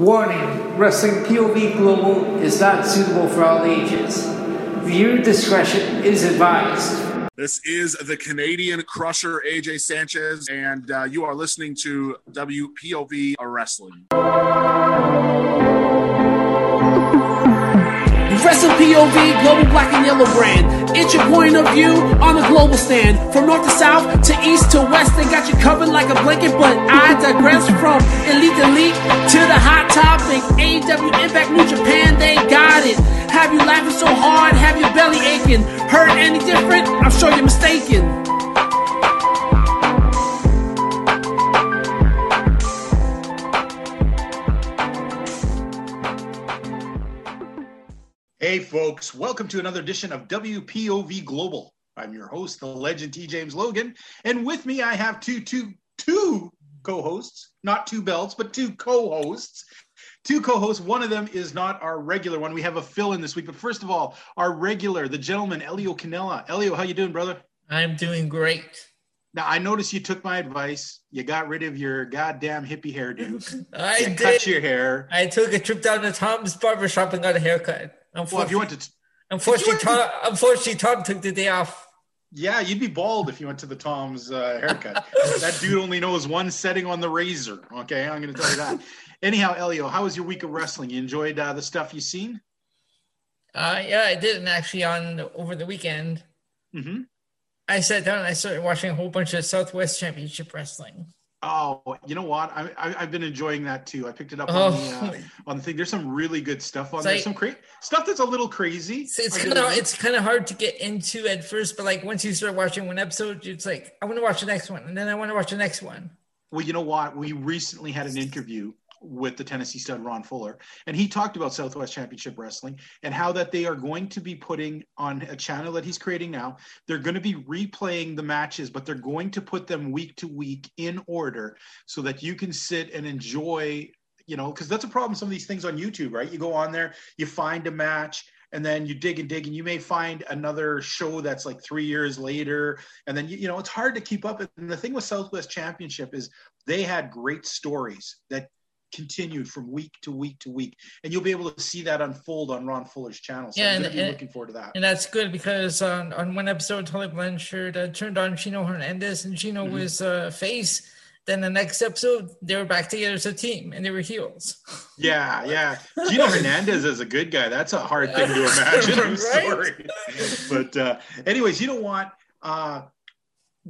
Warning Wrestling POV Global is not suitable for all ages. Viewer discretion is advised. This is the Canadian Crusher AJ Sanchez, and uh, you are listening to WPOV Wrestling. Wrestle POV Global Black and Yellow brand. It's your point of view on the global stand. From north to south to east to west, they got you covered like a blanket. But I digress from elite to elite to the hot topic. AW Impact New Japan, they got it. Have you laughing so hard? Have your belly aching? Heard any different? I'm sure you're mistaken. Hey, folks, welcome to another edition of WPOV Global. I'm your host, the legend T. James Logan, and with me I have two, two, two co-hosts, not two belts, but two co-hosts. Two co-hosts. One of them is not our regular one. We have a fill-in this week, but first of all, our regular, the gentleman Elio Canella. Elio, how you doing, brother? I'm doing great. Now I noticed you took my advice. You got rid of your goddamn hippie hairdo. I you did. cut your hair. I took a trip down to Tom's barbershop and got a haircut. Well, if you went to Unfortunately, went Tom, unfortunately, Tom took the day off. Yeah, you'd be bald if you went to the Tom's uh, haircut. that dude only knows one setting on the razor. Okay, I'm going to tell you that. Anyhow, Elio, how was your week of wrestling? You enjoyed uh, the stuff you seen? Uh, yeah, I did, and actually on over the weekend, Mm-hmm. I sat down and I started watching a whole bunch of Southwest Championship Wrestling. Oh, you know what? I, I, I've been enjoying that too. I picked it up Oh. on the uh, on the thing. There's some really good stuff on It's there. like- Some cra- stuff that's a little crazy. It's, it's kind of it's kind of hard to get into at first, but like once you start watching one episode, it's like I want to watch the next one, and then I want to watch the next one. Well, you know what? We recently had an interview with the Tennessee stud Ron Fuller, and he talked about Southwest Championship Wrestling and how that they are going to be putting on a channel that he's creating now. They're going to be replaying the matches, but they're going to put them week to week in order so that you can sit and enjoy. You know, because that's a problem. Some of these things on YouTube, right? You go on there, you find a match, and then you dig and dig and you may find another show that's like three years later and then you, you know it's hard to keep up and the thing with southwest championship is they had great stories that continued from week to week to week. And you'll be able to see that unfold on ron fuller's channel. So Yeah, i'm and- be and- looking forward to that. And that's good because on, on one episode, Tully Blanchard uh, turned on Gino Hernandez, and Chino Mhm. was uh, face. Then the next episode, they were back together as a team, and they were heels. yeah yeah. Gino hernandez is a good guy. That's a hard thing to imagine. I'm sorry. But uh anyways you know what? Uh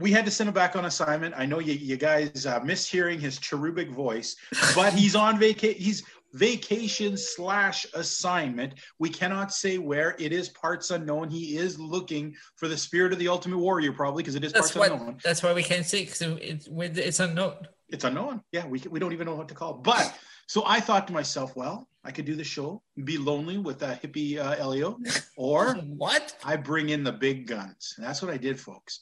we had to send him back on assignment. I know you, you guys uh, missed hearing his cherubic voice, but he's on vacation. He's vacation slash assignment. We cannot say where. It is parts unknown. He is looking for the spirit of the Ultimate Warrior, probably because it is That's parts what. unknown. That's why we can't say because it's it's unknown. It's unknown. Yeah, we we don't even know what to call. It. But so I thought to myself, well, I could do the show, be lonely with a hippie uh, Elio, or What? I bring in the big guns. And that's what I did, folks.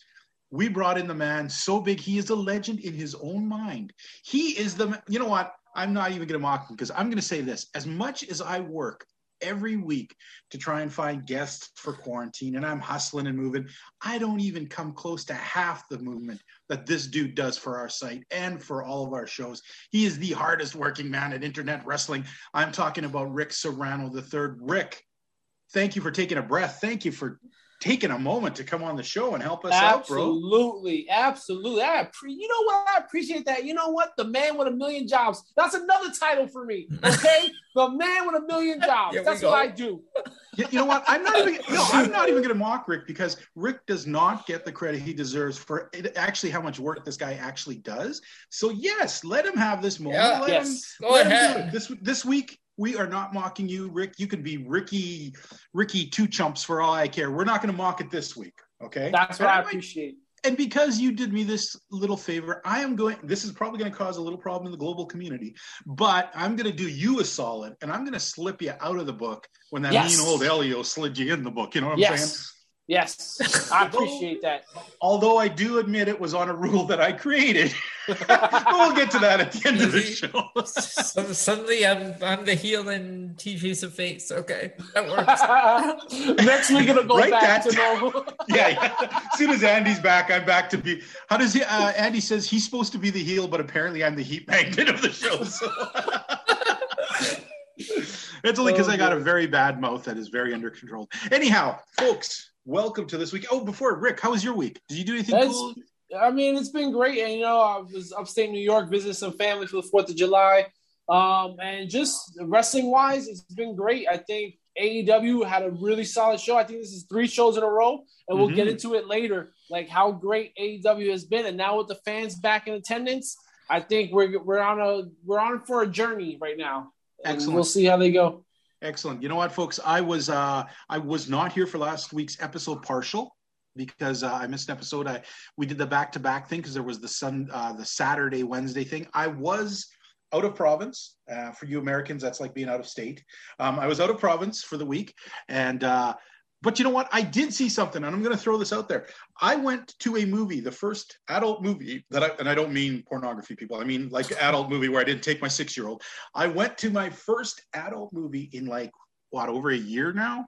We brought in the man so big, he is a legend in his own mind. He is the, you know what? I'm not even going to mock him because I'm going to say this. As much as I work every week to try and find guests for quarantine and I'm hustling and moving, I don't even come close to half the movement that this dude does for our site and for all of our shows. He is the hardest working man at internet wrestling. I'm talking about Rick Serrano the third. Rick, thank you for taking a breath. Thank you for taking a moment to come on the show and help us out, bro. Absolutely, absolutely. I appre- you know what? I appreciate that. You know what? The man with a million jobs. That's another title for me. Okay, the man with a million jobs. Here That's what I do. You, you know what? I'm not even no, I'm not even going to mock Rick because Rick does not get the credit he deserves for it, actually how much work this guy actually does. So yes, let him have this moment. Yeah, let yes. him, Go let him do ahead. it. This this week we are not mocking you, Rick. You can be Ricky Ricky two chumps for all I care. We're not going to mock it this week. Okay, That's what And I might- appreciate. and because you did me this little favor, I am going. This is probably going to cause a little problem in the global community, but I'm going to do you a solid, and I'm going to slip you out of the book when that Yes. mean old Elio slid you in the book. You know what I'm saying? Yes, yes, I appreciate that. Although I do admit it was on a rule that I created. we'll get to that at the end of the show. So suddenly I'm I'm the heel and TJ's a face. Okay, that works. Next, we're gonna go Write back that to normal. yeah, yeah. As soon as Andy's back, I'm back to be. How does he? Uh, Andy says he's supposed to be the heel, but apparently I'm the heat magnet of the show. So. It's only because Oh, I got a very bad mouth that is very under control. Anyhow, folks, welcome to this week. Oh, before Rick, how was your week? Did you do anything That's- cool? I mean, it's been great, and you know, I was upstate New York visiting some family for the Fourth of July, um, and just wrestling wise, it's been great. I think AEW had a really solid show. I think this is three shows in a row, and we'll get Mhm. into it later, like how great AEW has been, and now with the fans back in attendance, I think we're we're on a we're on for a journey right now. And Excellent. We'll see how they go. Excellent. You know what, folks? I was uh, I was not here for last week's episode partial because uh, I missed an episode. I we did the back to back thing because there was the sun uh, the Saturday Wednesday thing. I was out of province. Uh, for you Americans, that's like being out of state. Um, I was out of province for the week, and uh, but you know what? I did see something, and I'm going to throw this out there. I went to a movie, the first adult movie that I, and I don't mean pornography, people. I mean like adult movie where I didn't take my six year old. I went to my first adult movie in like what over a year now,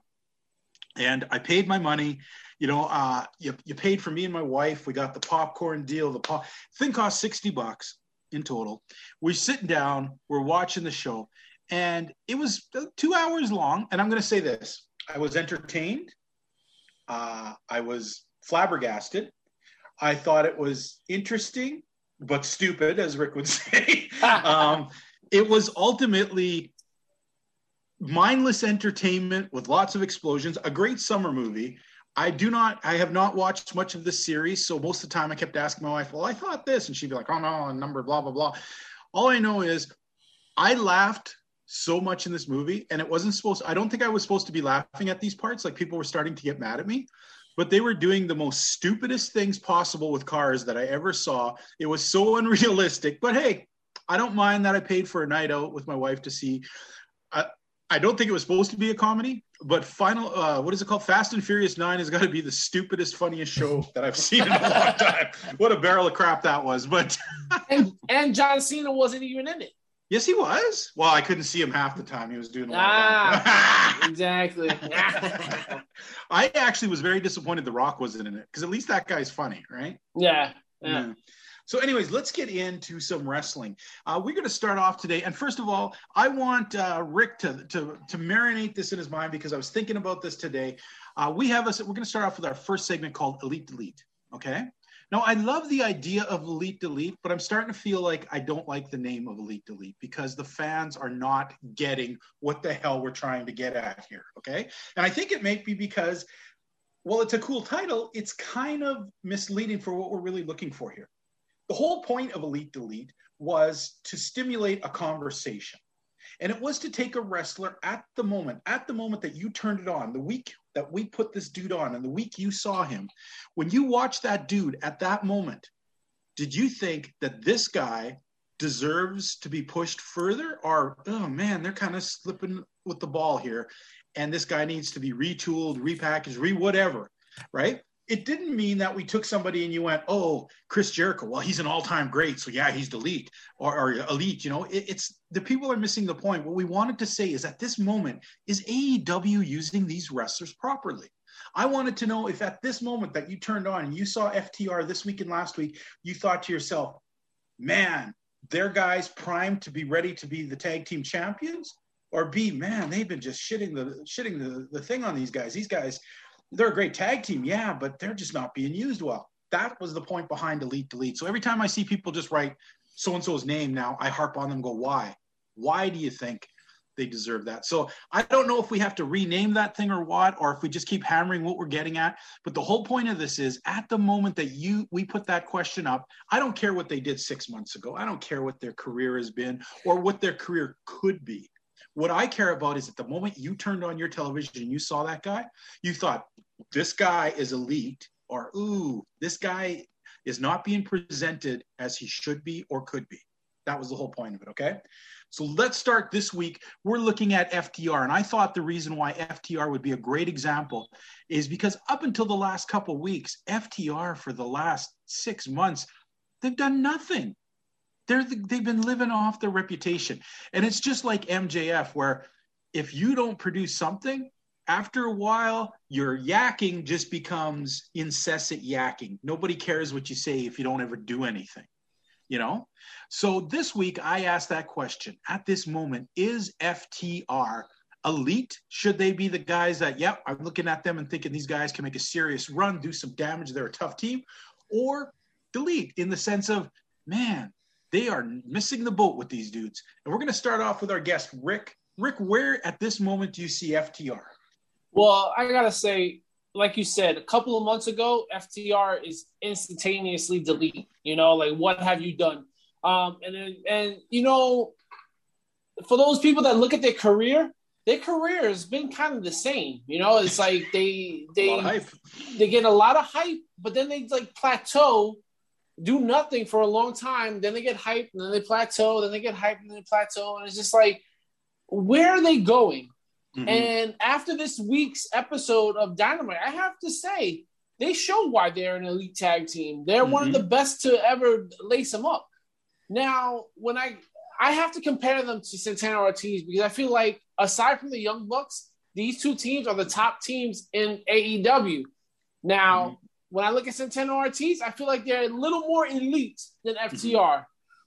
and I paid my money. You know, uh, you, you paid for me and my wife. We got the popcorn deal. The pop thing cost sixty bucks in total. We're sitting down. We're watching the show, and it was uh, two hours long. And I'm going to say this: I was entertained. Uh, I was flabbergasted. I thought it was interesting, but stupid, as Rick would say. um, it was ultimately mindless entertainment with lots of explosions, a great summer movie. I do not, I have not watched much of this series. So most of the time I kept asking my wife, well, I thought this. And she'd be like, oh no, a number, blah, blah, blah. All I know is I laughed so much in this movie and it wasn't supposed, I don't think I was supposed to be laughing at these parts. Like people were starting to get mad at me but they were doing the most stupidest things possible with cars that I ever saw. It was so unrealistic, but hey, I don't mind that I paid for a night out with my wife to see. I, I don't think it was supposed to be a comedy, but final, uh, what is it called? Fast and Furious 9 has got to be the stupidest, funniest show that I've seen in a long time. What a barrel of crap that was. But and and John Cena wasn't even in it. Yes, he was. Well, I couldn't see him half the time. He was doing a lot of Ah, exactly. I actually was very disappointed The Rock wasn't in it because at least that guy's funny, right? yeah, yeah. Yeah. So, anyways, let's get into some wrestling. Uh, we're going to start off today, and first of all, I want uh, Rick to, to to marinate this in his mind because I was thinking about this today. Uh, we have a we're going to start off with our first segment called Elite Delete. Okay. Now, I love the idea of Elite Delete, but I'm starting to feel like I don't like the name of Elite Delete because the fans are not getting what the hell we're trying to get at here. Okay. And I think it may be because, well, it's a cool title. It's kind of misleading for what we're really looking for here. The whole point of Elite Delete was to stimulate a conversation. And it was to take a wrestler at the moment, at the moment that you turned it on, the week that we put this dude on, and the week you saw him, when you watched that dude at that moment, did you think that this guy deserves to be pushed further? Or, oh man, they're kind of slipping with the ball here, and this guy needs to be retooled, repackaged, re whatever, right? It didn't mean that we took somebody and you went, oh, Chris Jericho, well, he's an all time great. So yeah, he's delete or, or elite. You know, it, it's the people are missing the point. What we wanted to say is at this moment, is AEW using these wrestlers properly? I wanted to know if at this moment that you turned on and you saw FTR this week and last week, you thought to yourself, man, their guys primed to be ready to be the tag team champions? Or B, man, they've been just shitting the shitting the, the thing on these guys. These guys, they're a great tag team, yeah, but they're just not being used well. That was the point behind Elite Delete. So every time I see people just write so and so's name now, I harp on them, go, why? Why do you think they deserve that? So I don't know if we have to rename that thing or what, or if we just keep hammering what we're getting at. But the whole point of this is at the moment that you we put that question up, I don't care what they did six months ago. I don't care what their career has been or what their career could be. What I care about is at the moment you turned on your television and you saw that guy, you thought, this guy is elite, or ooh, this guy is not being presented as he should be or could be. That was the whole point of it, okay? So let's start this week. We're looking at FTR, and I thought the reason why FTR would be a great example is because up until the last couple weeks, FTR for the last six months, they've done nothing. They're the, they've been living off their reputation, and it's just like MJF, where if you don't produce something, after a while, your yakking just becomes incessant yakking. Nobody cares what you say if you don't ever do anything, you know? So this week, I asked that question at this moment is FTR elite? Should they be the guys that, yep, I'm looking at them and thinking these guys can make a serious run, do some damage, they're a tough team? Or delete in the sense of, man, they are missing the boat with these dudes. And we're going to start off with our guest, Rick. Rick, where at this moment do you see FTR? Well, I got to say, like you said, a couple of months ago, FTR is instantaneously delete. You know, like what have you done? Um, and then, and you know, for those people that look at their career, their career has been kind of the same. You know, it's like they they they get a lot of hype, but then they like plateau, do nothing for a long time. Then they get hyped, and then they plateau. Then they get hyped, and then they plateau, and it's just like, where are they going? Mm-hmm. And after this week's episode of Dynamite, I have to say they show why they're an elite tag team. They're mm-hmm. one of the best to ever lace them up. Now, when I I have to compare them to Santana Ortiz because I feel like aside from the Young Bucks, these two teams are the top teams in AEW. Now, mm-hmm. When I look at Santana Ortiz, I feel like they're a little more elite than FTR. Mm-hmm.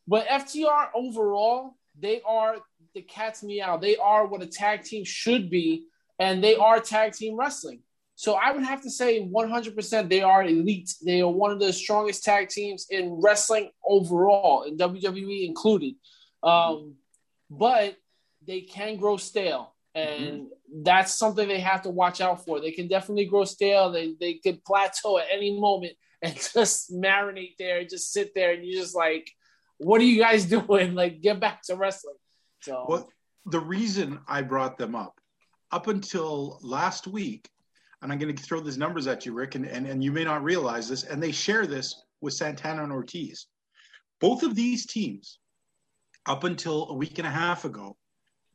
But FTR overall, they are the cat's meow. They are what a tag team should be, and they are tag team wrestling. So I would have to say 100% they are elite. They are one of the strongest tag teams in wrestling overall, in WWE included. Um, but they can grow stale, and mm-hmm. that's something they have to watch out for. They can definitely grow stale. They they could plateau at any moment and just marinate there, and just sit there, and you're just like, "What are you guys doing? Like, get back to wrestling." So, well, the reason I brought them up, up until last week, and I'm going to throw these numbers at you, Rick, and, and, and you may not realize this, and they share this with Santana and Ortiz. Both of these teams, up until a week and a half ago,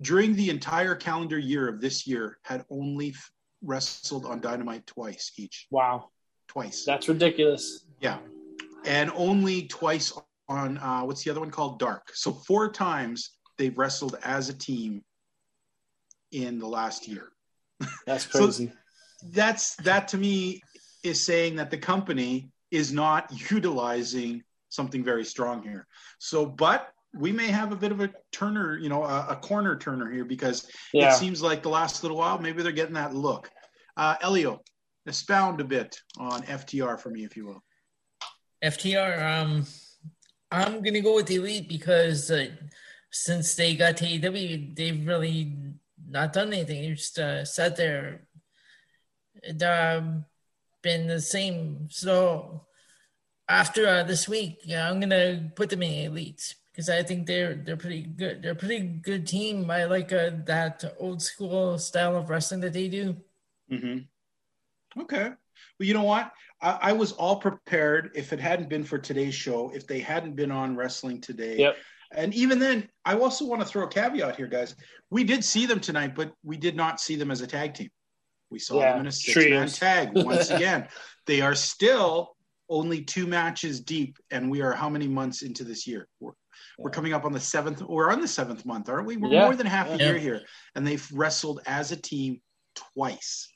during the entire calendar year of this year, had only wrestled on Dynamite twice each. Wow. Twice. That's ridiculous. Yeah. And only twice on, uh, what's the other one called? Dark. So four times they've wrestled as a team in the last year. That's crazy. so that's that to me is saying that the company is not utilizing something very strong here. So, but we may have a bit of a turner, you know, a, a corner turner here because yeah. it seems like the last little while maybe they're getting that look. Uh, Elio, expound a bit on FTR for me, if you will. FTR, um, I'm gonna go with Elite because uh, since they got to AEW, they've really not done anything. They just uh, sat there. It, um, been the same. So after uh, this week, yeah, I'm gonna put them in elites because I think they're they're pretty good. They're a pretty good team. I like uh, that old school style of wrestling that they do. Mm-hmm. Okay. Well, you know what? I, I, was all prepared. If it hadn't been for today's show, if they hadn't been on wrestling today, yep. And even then, I also want to throw a caveat here, guys. We did see them tonight, but we did not see them as a tag team. We saw yeah, them in a six man tag once again. they are still only two matches deep, and we are how many months into this year? We're, yeah. We're coming up on the seventh. We're on the seventh month, aren't we? We're yeah. more than half a year here, and they've wrestled as a team twice.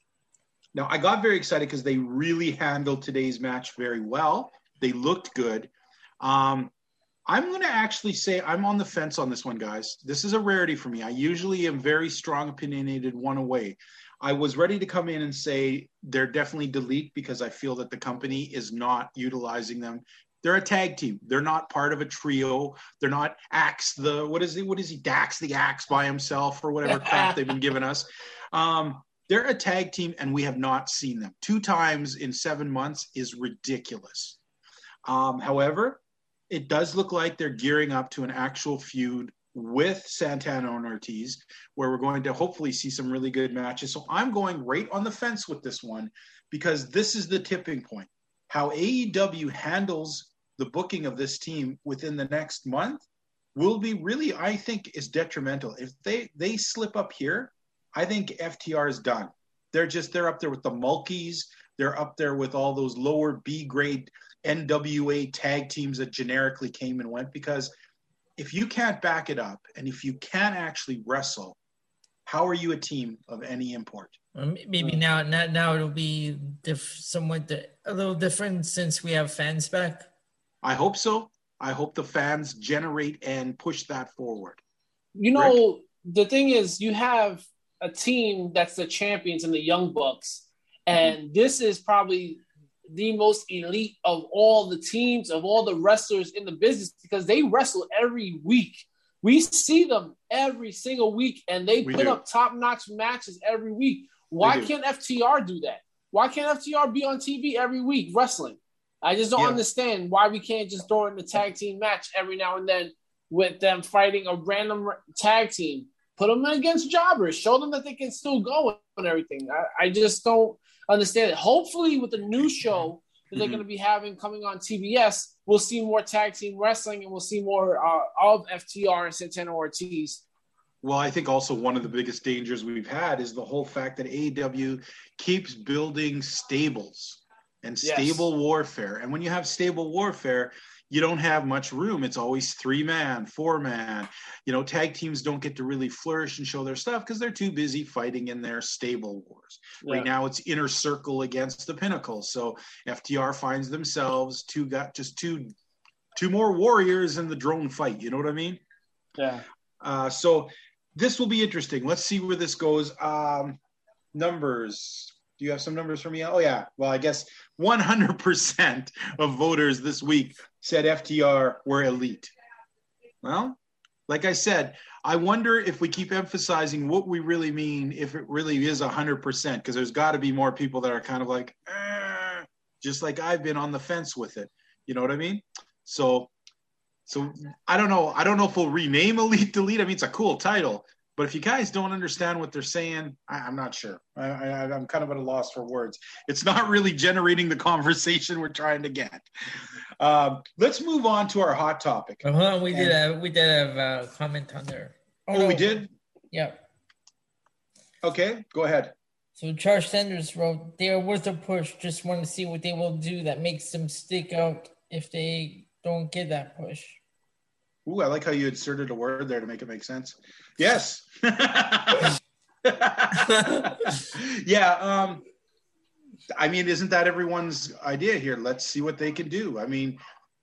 Now, I got very excited because they really handled today's match very well. They looked good. Um, I'm going to actually say I'm on the fence on this one, guys. This is a rarity for me. I usually am very strong opinionated one away. I was ready to come in and say they're definitely delete because I feel that the company is not utilizing them. They're a tag team. They're not part of a trio. They're not Axe the what is he? What is he? Dax the Axe by himself or whatever crap they've been giving us. Um, they're a tag team, and we have not seen them two times in seven months is ridiculous. Um, however, it does look like they're gearing up to an actual feud with Santana and Ortiz, where we're going to hopefully see some really good matches. So I'm going right on the fence with this one because this is the tipping point. How AEW handles the booking of this team within the next month will be really, I think, is detrimental. If they they slip up here, I think FTR is done. They're just they're up there with the Mulkeys. They're up there with all those lower B grade NWA tag teams that generically came and went because if you can't back it up and if you can't actually wrestle, how are you a team of any import? Maybe now, now, now it'll be diff- somewhat di- a little different since we have fans back. I hope so. I hope the fans generate and push that forward. You know, Rick? the thing is, you have a team that's the champions in the Young Bucks, and mm-hmm. this is probably the most elite of all the teams of all the wrestlers in the business because they wrestle every week. We see them every single week, and they We put do. up top notch matches every week. Why can't FTR do that? Why can't FTR be on TV every week wrestling? I just don't Yeah. understand why we can't just throw in the tag team match every now and then with them fighting a random tag team. Put them against jobbers. Show them that they can still go and everything. I, I just don't understand it. Hopefully, with the new show that they're Mhm. going to be having coming on TBS, we'll see more tag team wrestling and we'll see more uh, of FTR and Santana Ortiz. Well, I think also one of the biggest dangers we've had is the whole fact that AEW keeps building stables and Yes. stable warfare. And when you have stable warfare, you don't have much room. It's always three man, four man. You know, tag teams don't get to really flourish and show their stuff because they're too busy fighting in their stable wars. Yeah. Right now, it's inner circle against the pinnacle. So FTR finds themselves two got just two two more warriors in the drone fight. You know what I mean? Yeah. Uh, so this will be interesting. Let's see where this goes. Um, numbers. You have some numbers for me? Oh yeah. Well, I guess 100% of voters this week said FTR were elite. Well, like I said, I wonder if we keep emphasizing what we really mean, if it really is 100%, because there's got to be more people that are kind of like, "Eh," just like I've been on the fence with it. You know what I mean? So, so I don't know. I don't know if we'll rename Elite Delete. I mean, it's a cool title, but if you guys don't understand what they're saying, I, I'm not sure. I, I, I'm kind of at a loss for words. It's not really generating the conversation we're trying to get. Um, let's move on to our hot topic. But hold on, we did have we did have a comment on there. Oh, no. we did. Yeah. Okay, go ahead. So Charles Sanders wrote, "They are worth a push. Just want to see what they will do that makes them stick out if they don't get that push." Ooh, I like how you inserted a word there to make it make sense. Yes. yeah. Um, I mean, isn't that everyone's idea here? Let's see what they can do. I mean,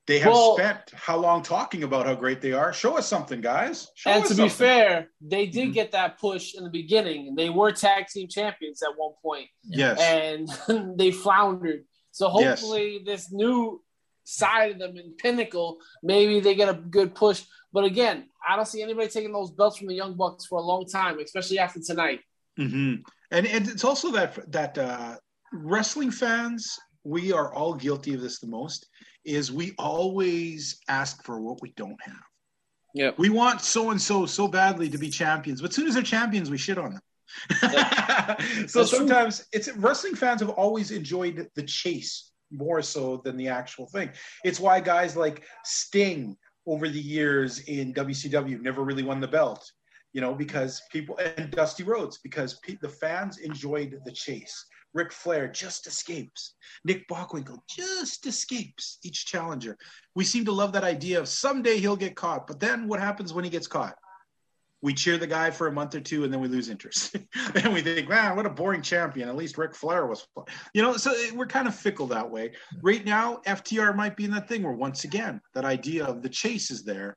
they have Well- spent how long talking about how great they are? Show us something, guys. Show and to be fair, they did Mhm. get that push in the beginning. They were tag team champions at one point, yes. and they floundered. So Yes. hopefully, this new side of them in Pinnacle, maybe they get a good push. But again, I don't see anybody taking those belts from the Young Bucks for a long time, especially after tonight. hmm And and it's also that that uh, wrestling fans, we are all guilty of this the most. Is we always ask for what we don't have. Yeah, We want so and so so badly to be champions, but as soon as they're champions, we shit on them. so That's true. sometimes it's wrestling fans have always enjoyed the chase more so than the actual thing. It's why guys like Sting over the years in WCW never really won the belt, you know, because people and Dusty Rhodes because pe- the fans enjoyed the chase. Ric Flair just escapes. Nick Bockwinkel just escapes each challenger. We seem to love that idea of someday he'll get caught, but then what happens when he gets caught? We cheer the guy for a month or two and then we lose interest. and we think, man, what a boring champion. At least Ric Flair was, fun." you know, so eh, we're kind of fickle that way. Right now, FTR might be in that thing where once again, that idea of the chase is there.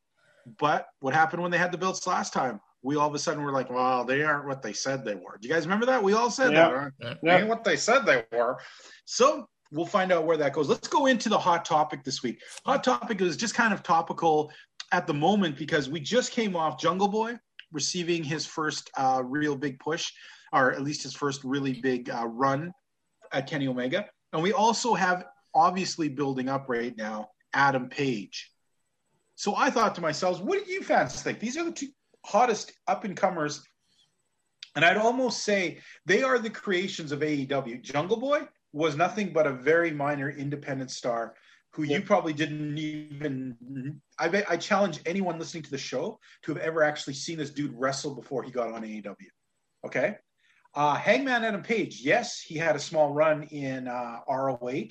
But what happened when they had the belts last time? We all of a sudden were like, well, they aren't what they said they were. Do you guys remember that? We all said Yeah. that. Right? Yeah. They ain't what they said they were. So we'll find out where that goes. Let's go into the hot topic this week. Hot topic is just kind of topical at the moment because we just came off Jungle Boy receiving his first uh, real big push, or at least his first really big uh, run at Kenny Omega. And we also have obviously building up right now Adam Page. So I thought to myself, what do you fans think? These are the two hottest up and comers. And I'd almost say they are the creations of AEW. Jungle Boy was nothing but a very minor independent star who you probably didn't even. I, bet, I challenge anyone listening to the show to have ever actually seen this dude wrestle before he got on AEW. Okay. Uh, Hangman Adam Page, yes, he had a small run in uh, ROH,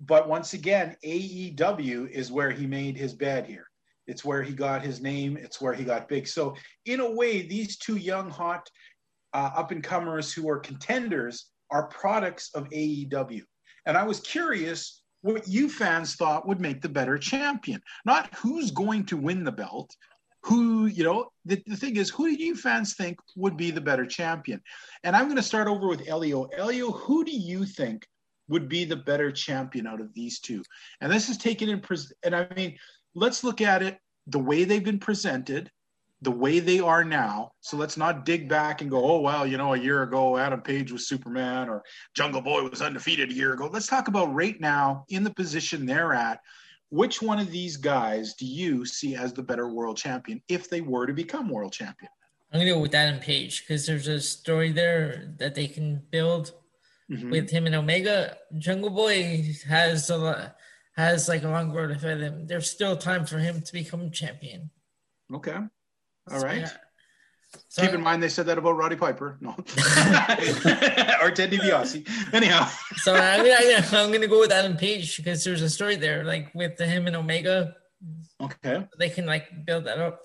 but once again, AEW is where he made his bed here. It's where he got his name. It's where he got big. So, in a way, these two young, hot, uh, up and comers who are contenders are products of AEW. And I was curious what you fans thought would make the better champion. Not who's going to win the belt, who, you know, the, the thing is, who do you fans think would be the better champion? And I'm going to start over with Elio. Elio, who do you think would be the better champion out of these two? And this is taken in, and I mean, let's look at it the way they've been presented, the way they are now. So let's not dig back and go, oh, well, you know, a year ago, Adam Page was Superman or Jungle Boy was undefeated a year ago. Let's talk about right now in the position they're at. Which one of these guys do you see as the better world champion if they were to become world champion? I'm gonna go with Adam Page because there's a story there that they can build mm-hmm. with him and Omega. Jungle Boy has a lot, has like a long road ahead of him. There's still time for him to become champion. Okay. All right. So, yeah. So, Keep in mind they said that about Roddy Piper. No. or Ted DiBiase. Anyhow. so I mean, I, I'm going to go with Adam Page because there's a story there, like with him and Omega. Okay. They can like build that up.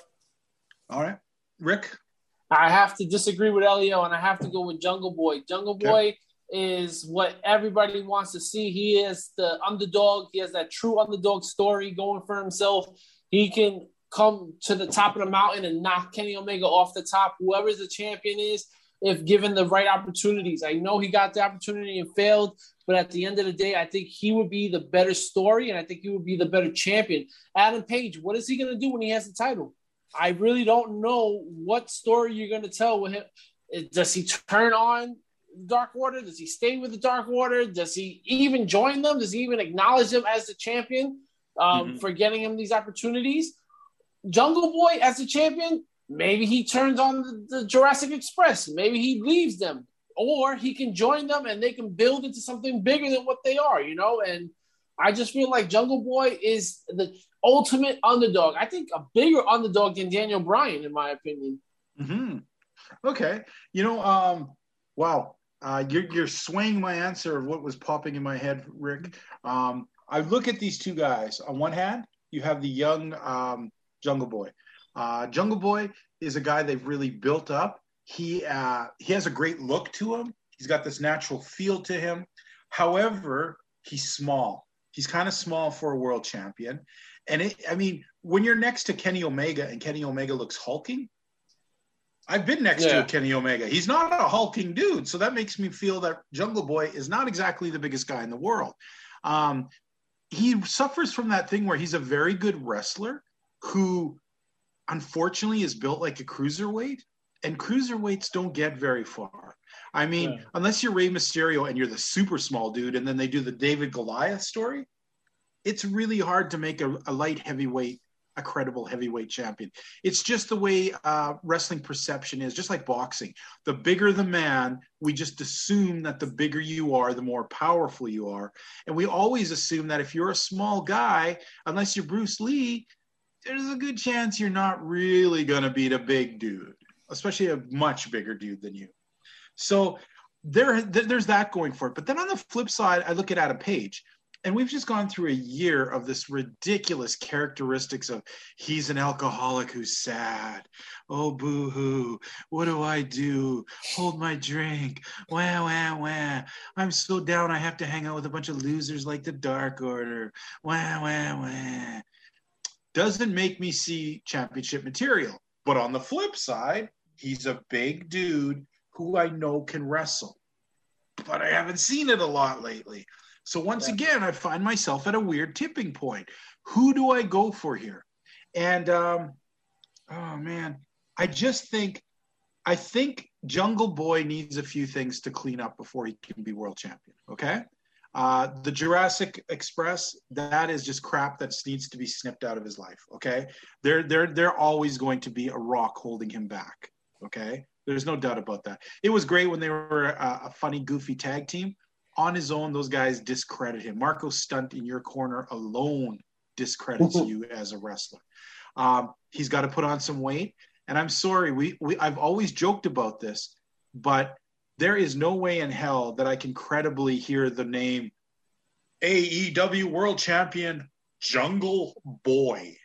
All right. Rick? I have to disagree with Elio and I have to go with Jungle Boy. Jungle okay. Boy is what everybody wants to see. He is the underdog. He has that true underdog story going for himself. He can come to the top of the mountain and knock Kenny Omega off the top, whoever the champion is, if given the right opportunities. I know he got the opportunity and failed, but at the end of the day, I think he would be the better story and I think he would be the better champion. Adam Page, what is he going to do when he has the title? I really don't know what story you're going to tell with him. Does he turn on Dark Order? Does he stay with the Dark Order? Does he even join them? Does he even acknowledge them as the champion um, mm-hmm. for getting him these opportunities? Jungle Boy as a champion, maybe he turns on the, Jurassic Express. Maybe he leaves them, or he can join them and they can build into something bigger than what they are, you know. And I just feel like Jungle Boy is the ultimate underdog. I think a bigger underdog than Daniel Bryan, in my opinion. Hmm. Okay. You know. Um. Wow. Uh, you're, you're swaying my answer of what was popping in my head, Rick. Um, I look at these two guys. On one hand, you have the young um, Jungle Boy. Uh, Jungle Boy is a guy they've really built up. He uh, he has a great look to him. He's got this natural feel to him. However, he's small. He's kind of small for a world champion. And it, I mean, when you're next to Kenny Omega and Kenny Omega looks hulking, I've been next yeah. to Kenny Omega. He's not a hulking dude, so that makes me feel that Jungle Boy is not exactly the biggest guy in the world. Um, he suffers from that thing where he's a very good wrestler, who unfortunately is built like a cruiserweight, and cruiserweights don't get very far. I mean, yeah. unless you're Rey Mysterio and you're the super small dude, and then they do the David Goliath story, it's really hard to make a, a light heavyweight a credible heavyweight champion. It's just the way uh, wrestling perception is, just like boxing. The bigger the man, we just assume that the bigger you are, the more powerful you are. And we always assume that if you're a small guy, unless you're Bruce Lee, there's a good chance you're not really going to beat a big dude, especially a much bigger dude than you. So there, there's that going for it. But then on the flip side, I look at Adam Page, and we've just gone through a year of this ridiculous characteristics of he's an alcoholic who's sad. Oh, boo hoo. What do I do? Hold my drink. Wah, wah, wah. I'm so down. I have to hang out with a bunch of losers like the Dark Order. Wah, wah, wah doesn't make me see championship material. But on the flip side, he's a big dude who I know can wrestle. But I haven't seen it a lot lately. So once yeah. again, I find myself at a weird tipping point. Who do I go for here? And um, oh man, I just think I think Jungle Boy needs a few things to clean up before he can be world champion. Okay. Uh, the Jurassic Express, that is just crap that needs to be snipped out of his life. Okay, they're they're they're always going to be a rock holding him back. Okay, there's no doubt about that. It was great when they were a, a funny, goofy tag team. On his own, those guys discredit him. Marco Stunt in your corner alone discredits you as a wrestler. Um, he's got to put on some weight. And I'm sorry, we, we I've always joked about this, but there is no way in hell that I can credibly hear the name AEW World Champion Jungle Boy.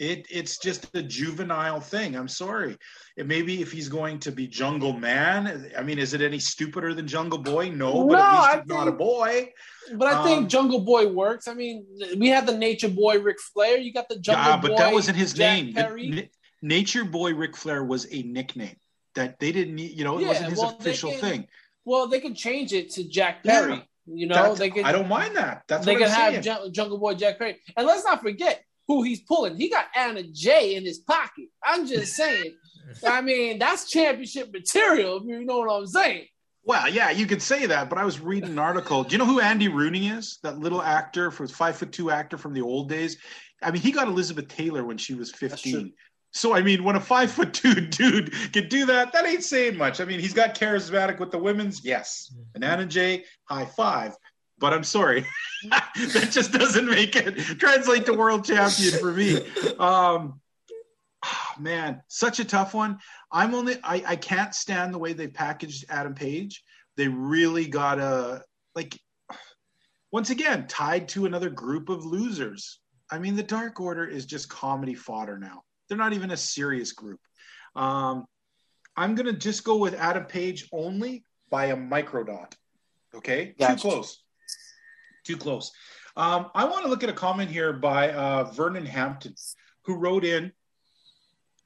It it's just a juvenile thing. I'm sorry. It maybe if he's going to be Jungle Man, I mean, is it any stupider than Jungle Boy? No, but No, at least I he's not a boy. But I think Um, Jungle Boy works. I mean, we had the Nature Boy Ric Flair. You got the Jungle Yeah, Boy. but that wasn't his Jack name. The-. Nature Boy Ric Flair was a nickname that they didn't need. You know, it yeah, wasn't his well, official can, thing. Well, they could change it to Jack Perry. Yeah, you know, they could. I don't mind that. That's they could have Jungle Boy Jack Perry. And let's not forget who he's pulling. He got Anna Jay in his pocket. I'm just saying. I mean, that's championship material. If you know what I'm saying. Well, yeah, you could say that, but I was reading an article. Do you know who Andy Rooney is? That little actor, for five foot two actor from the old days. I mean, he got Elizabeth Taylor when she was 15. So I mean, when a five foot two dude can do that, that ain't saying much. I mean, he's got charismatic with the women's, yes. And Anna Jay, high five. But I'm sorry, that just doesn't make it translate to world champion for me. Um, ah, man, such a tough one. I'm only I, I can't stand the way they packaged Adam Page. They really gotta like once again tied to another group of losers. I mean, the Dark Order is just comedy fodder now. They're not even a serious group. Um, I'm gonna just go with Adam Page only by a microdot. Okay, Gotcha. too close. Too close. Um, I want to look at a comment here by uh, Vernon Hampton, who wrote in.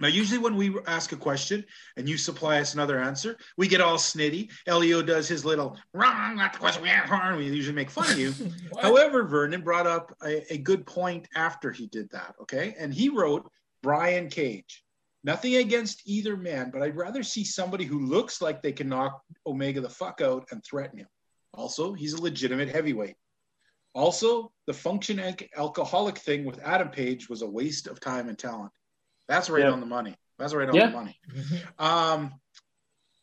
Now, usually when we ask a question and you supply us another answer, we get all snitty. Elio does his little wrong, not the question we asked. and We usually make fun of you. However, Vernon brought up a, a good point after he did that. Okay. And he wrote Brian Cage. Nothing against either man, but I'd rather see somebody who looks like they can knock Omega the fuck out and threaten him. Also, he's a legitimate heavyweight. Also, the function al- alcoholic thing with Adam Page was a waste of time and talent. That's right Yeah. on the money. That's right on Yeah. the money. Um,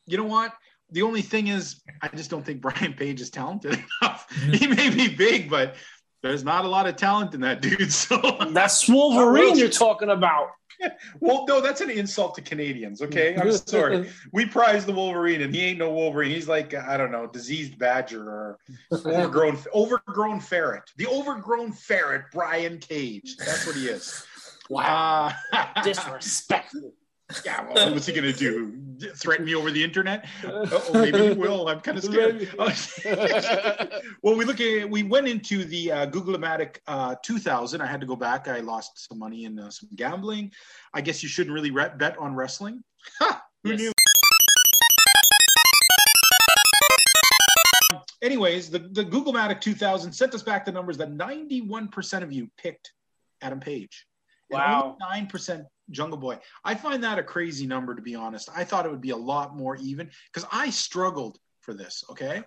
you know what? The only thing is, I just don't think Brian Page is talented enough. he may be big, but there's not a lot of talent in that dude. So, That's Wolverine you're talking about. well, no, that's an insult to Canadians. Okay, I'm sorry. We prize the Wolverine, and he ain't no Wolverine. He's like I don't know, diseased badger or overgrown overgrown ferret. The overgrown ferret, Brian Cage. That's what he is. Wow. Uh, Disrespectful. Yeah, well, what's he gonna do? Threaten me over the internet? Oh, maybe he will. I'm kind of scared. well, we look at we went into the uh, Google-O-Matic uh, 2000. I had to go back. I lost some money in uh, some gambling. I guess you shouldn't really re- bet on wrestling. Ha! Who Yes. knew? Anyways, the, the Google-Matic 2000 sent us back the numbers that 91% of you picked Adam Page. Wow. 9% Jungle Boy. I find that a crazy number, to be honest. I thought it would be a lot more even because I struggled for this, okay?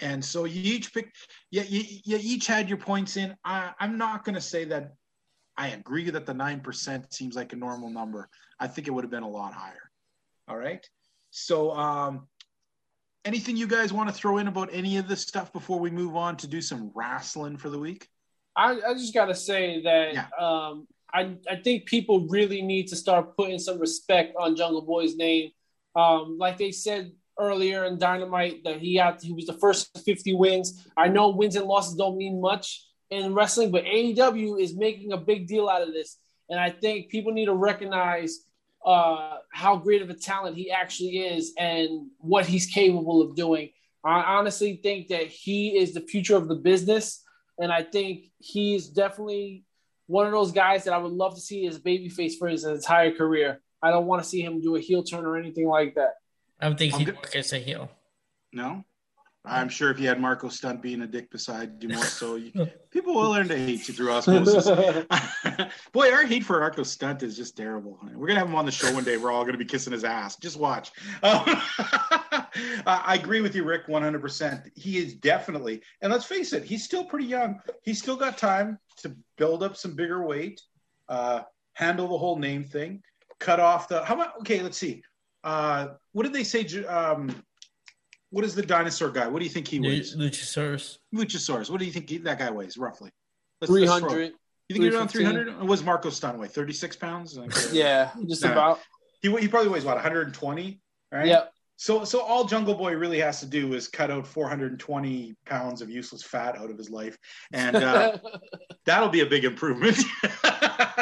And so you each picked, yeah, you, you each had your points in. I, I'm not going to say that I agree that the 9% seems like a normal number. I think it would have been a lot higher. All right. So, um, anything you guys want to throw in about any of this stuff before we move on to do some wrestling for the week? I, I just gotta say that Yeah. um, I I think people really need to start putting some respect on Jungle Boy's name. Um, like they said earlier in Dynamite that he had he was the first 50 wins. I know wins and losses don't mean much in wrestling, but AEW is making a big deal out of this, and I think people need to recognize uh, how great of a talent he actually is and what he's capable of doing. I honestly think that he is the future of the business. And I think he's definitely one of those guys that I would love to see as babyface for his entire career. I don't want to see him do a heel turn or anything like that. I don't think I'm he good. work as a heel. No, I'm sure if you had Marco Stunt being a dick beside you more so, you, people will learn to hate you through osmosis. Boy, our hate for Marco Stunt is just terrible. We're gonna have him on the show one day. We're all gonna be kissing his ass. Just watch. Um, I agree with you, Rick, 100. percent He is definitely, and let's face it, he's still pretty young. He's still got time to build up some bigger weight, uh, handle the whole name thing, cut off the. How about? Okay, let's see. Uh, what did they say? Um, what is the dinosaur guy? What do you think he weighs? Luchasaurus. Luchasaurus. What do you think he, that guy weighs roughly? Let's- let's throw it. 300. You think he's around 315? 300? Was Marco Stunt 36 pounds? Like, Yeah, just Nah. about. He, he probably weighs what 120, right? Yep. So so all Jungle Boy really has to do is cut out 420 pounds of useless fat out of his life, and uh, that'll be a big improvement.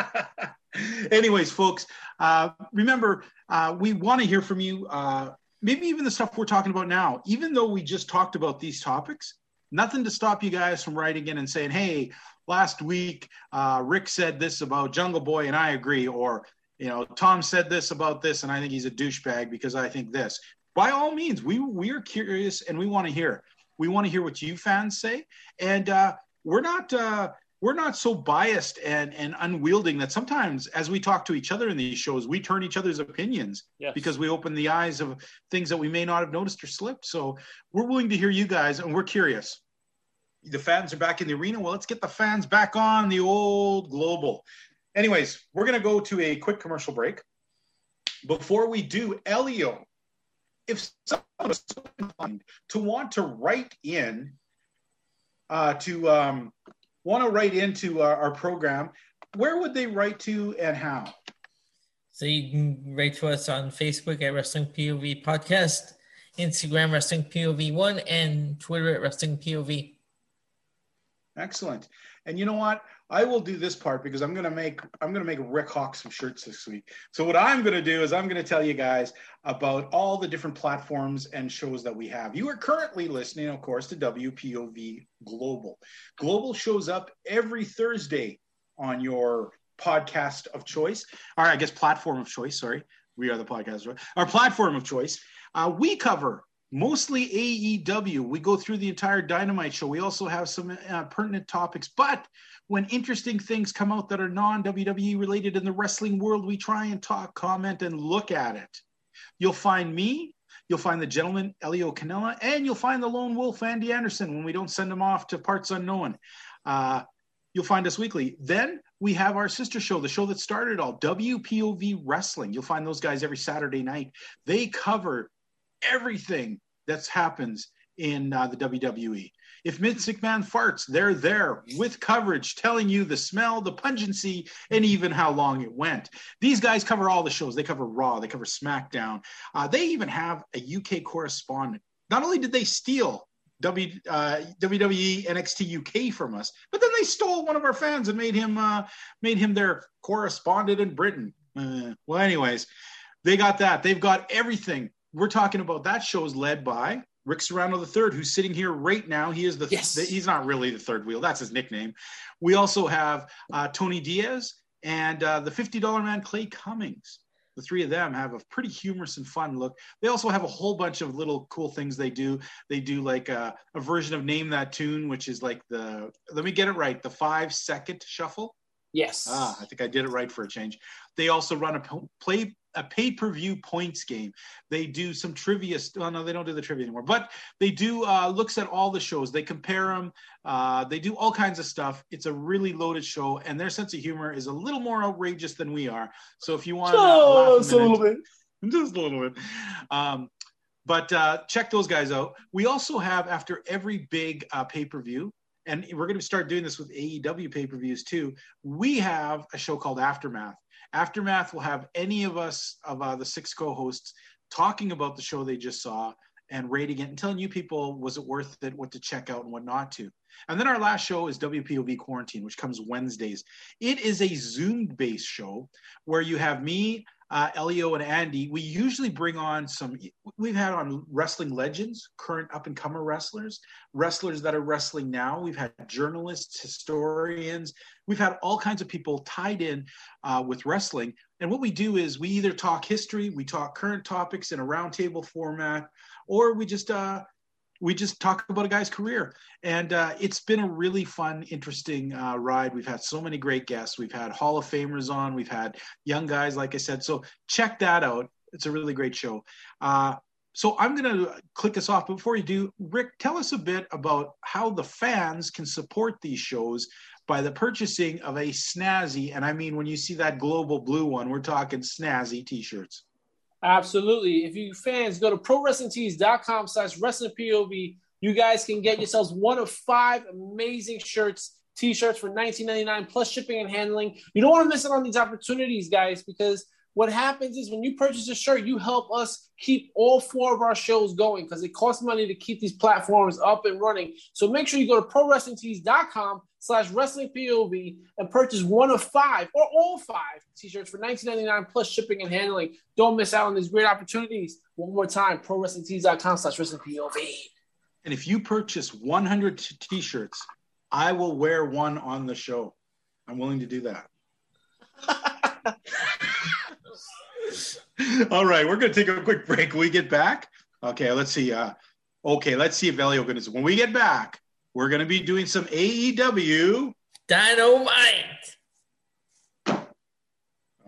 Anyways, folks, uh, remember uh, we want to hear from you. Uh, maybe even the stuff we're talking about now. Even though we just talked about these topics, nothing to stop you guys from writing in and saying, "Hey, last week uh, Rick said this about Jungle Boy, and I agree," or you know, Tom said this about this, and I think he's a douchebag because I think this. By all means, we we are curious and we want to hear. We want to hear what you fans say, and uh, we're not uh, we're not so biased and and unwielding that sometimes, as we talk to each other in these shows, we turn each other's opinions Yes. because we open the eyes of things that we may not have noticed or slipped. So we're willing to hear you guys, and we're curious. The fans are back in the arena. Well, let's get the fans back on the old global. Anyways, we're going to go to a quick commercial break. Before we do, Elio, if someone is so inclined to want to write in, uh, to um, want to write into our, our program, where would they write to and how? So you can write to us on Facebook at Wrestling POV Podcast, Instagram Wrestling POV One, and Twitter at Wrestling POV. Excellent. And you know what? I will do this part because I'm gonna make I'm gonna make Rick Hawk some shirts this week. So what I'm gonna do is I'm gonna tell you guys about all the different platforms and shows that we have. You are currently listening, of course, to WPOV Global. Global shows up every Thursday on your podcast of choice, or I guess platform of choice. Sorry, we are the podcast. Our platform of choice. Uh, we cover mostly AEW. We go through the entire Dynamite show. We also have some uh, pertinent topics, but when interesting things come out that are non WWE related in the wrestling world, we try and talk, comment, and look at it. You'll find me. You'll find the gentleman Elio Canella, and you'll find the lone wolf Andy Anderson when we don't send him off to parts unknown. Uh, you'll find us weekly. Then we have our sister show, the show that started all, WPOV Wrestling. You'll find those guys every Saturday night. They cover everything that happens in uh, the WWE. If Vince McMahon farts, they're there with coverage telling you the smell, the pungency, and even how long it went. These guys cover all the shows. They cover Raw, they cover SmackDown. Uh, they even have a UK correspondent. Not only did they steal W, uh, WWE NXT UK from us, but then they stole one of our fans and made him uh, made him their correspondent in Britain. Uh, well, anyways, they got that. They've got everything. We're talking about that show is led by Rick Serrano III, who's sitting here right now. He is the, Yes. the- he's not really the third wheel. That's his nickname. We also have uh, Tony Diaz and uh, the $50 man Clay Cummings. The three of them have a pretty humorous and fun look. They also have a whole bunch of little cool things they do. They do like a, a version of Name That Tune, which is like the, let me get it right, the five second shuffle. Yes. Ah, I think I did it right for a change. They also run a play a pay per view points game. They do some trivia. St- oh no, they don't do the trivia anymore. But they do uh, looks at all the shows. They compare them. Uh, they do all kinds of stuff. It's a really loaded show, and their sense of humor is a little more outrageous than we are. So if you want, to Just a little bit. just a little bit. Um, but uh, check those guys out. We also have after every big uh, pay per view, and we're going to start doing this with AEW pay per views too. We have a show called Aftermath. Aftermath will have any of us of uh, the six co-hosts talking about the show they just saw and rating it and telling you people was it worth it, what to check out and what not to. And then our last show is WPOV Quarantine, which comes Wednesdays. It is a Zoom-based show where you have me, uh, Elio, and Andy. We usually bring on some. We've had on wrestling legends, current up-and-comer wrestlers, wrestlers that are wrestling now. We've had journalists, historians. We've had all kinds of people tied in uh, with wrestling. And what we do is we either talk history, we talk current topics in a roundtable format, or we just uh, we just talk about a guy's career. And uh, it's been a really fun, interesting uh, ride. We've had so many great guests. We've had Hall of Famers on. We've had young guys, like I said. So check that out. It's a really great show. Uh, so I'm going to click us off. But before you do, Rick, tell us a bit about how the fans can support these shows by the purchasing of a snazzy, and I mean when you see that global blue one, we're talking snazzy t-shirts. Absolutely. If you fans go to prowrestlingtees.com slash wrestling POV, you guys can get yourselves one of five amazing shirts, t-shirts for $19.99 plus shipping and handling. You don't want to miss out on these opportunities, guys, because what happens is when you purchase a shirt, you help us keep all four of our shows going because it costs money to keep these platforms up and running. So make sure you go to prowrestlingtees.com slash wrestling POV and purchase one of five or all five t-shirts for $19.99 plus shipping and handling. Don't miss out on these great opportunities. One more time, prowrestlingtees.com slash wrestling POV. And if you purchase 100 t- t-shirts, I will wear one on the show. I'm willing to do that. All right, we're going to take a quick break. When we get back. Okay, let's see. Uh, okay, let's see if Elio to. When we get back, we're going to be doing some AEW. Dynamite.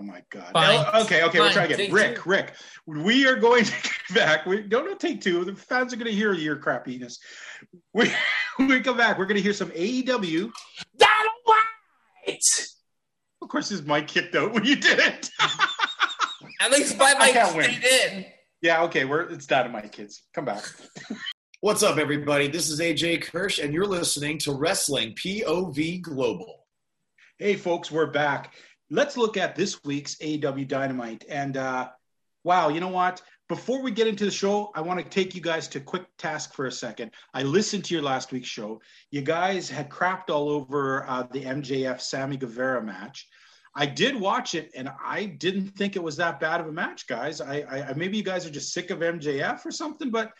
Oh my God. Fine. Okay, okay, we'll try again. take Rick, two. Rick, we are going to get back. We don't, don't take two. The fans are going to hear your crappiness. We, when we come back, we're going to hear some AEW. Dynamite! Of course, his mic kicked out when you did it. At least by my I mic can't win. stayed in. yeah, okay, we're it's dynamite, kids. Come back. What's up, everybody? This is AJ Kirsch, and you're listening to Wrestling POV Global. Hey, folks, we're back. Let's look at this week's AEW Dynamite. And uh, wow, you know what? Before we get into the show, I want to take you guys to quick task for a second. I listened to your last week's show. You guys had crapped all over uh, the MJF Sammy Guevara match. I did watch it, and I didn't think it was that bad of a match, guys. I, I, maybe you guys are just sick of MJF or something, but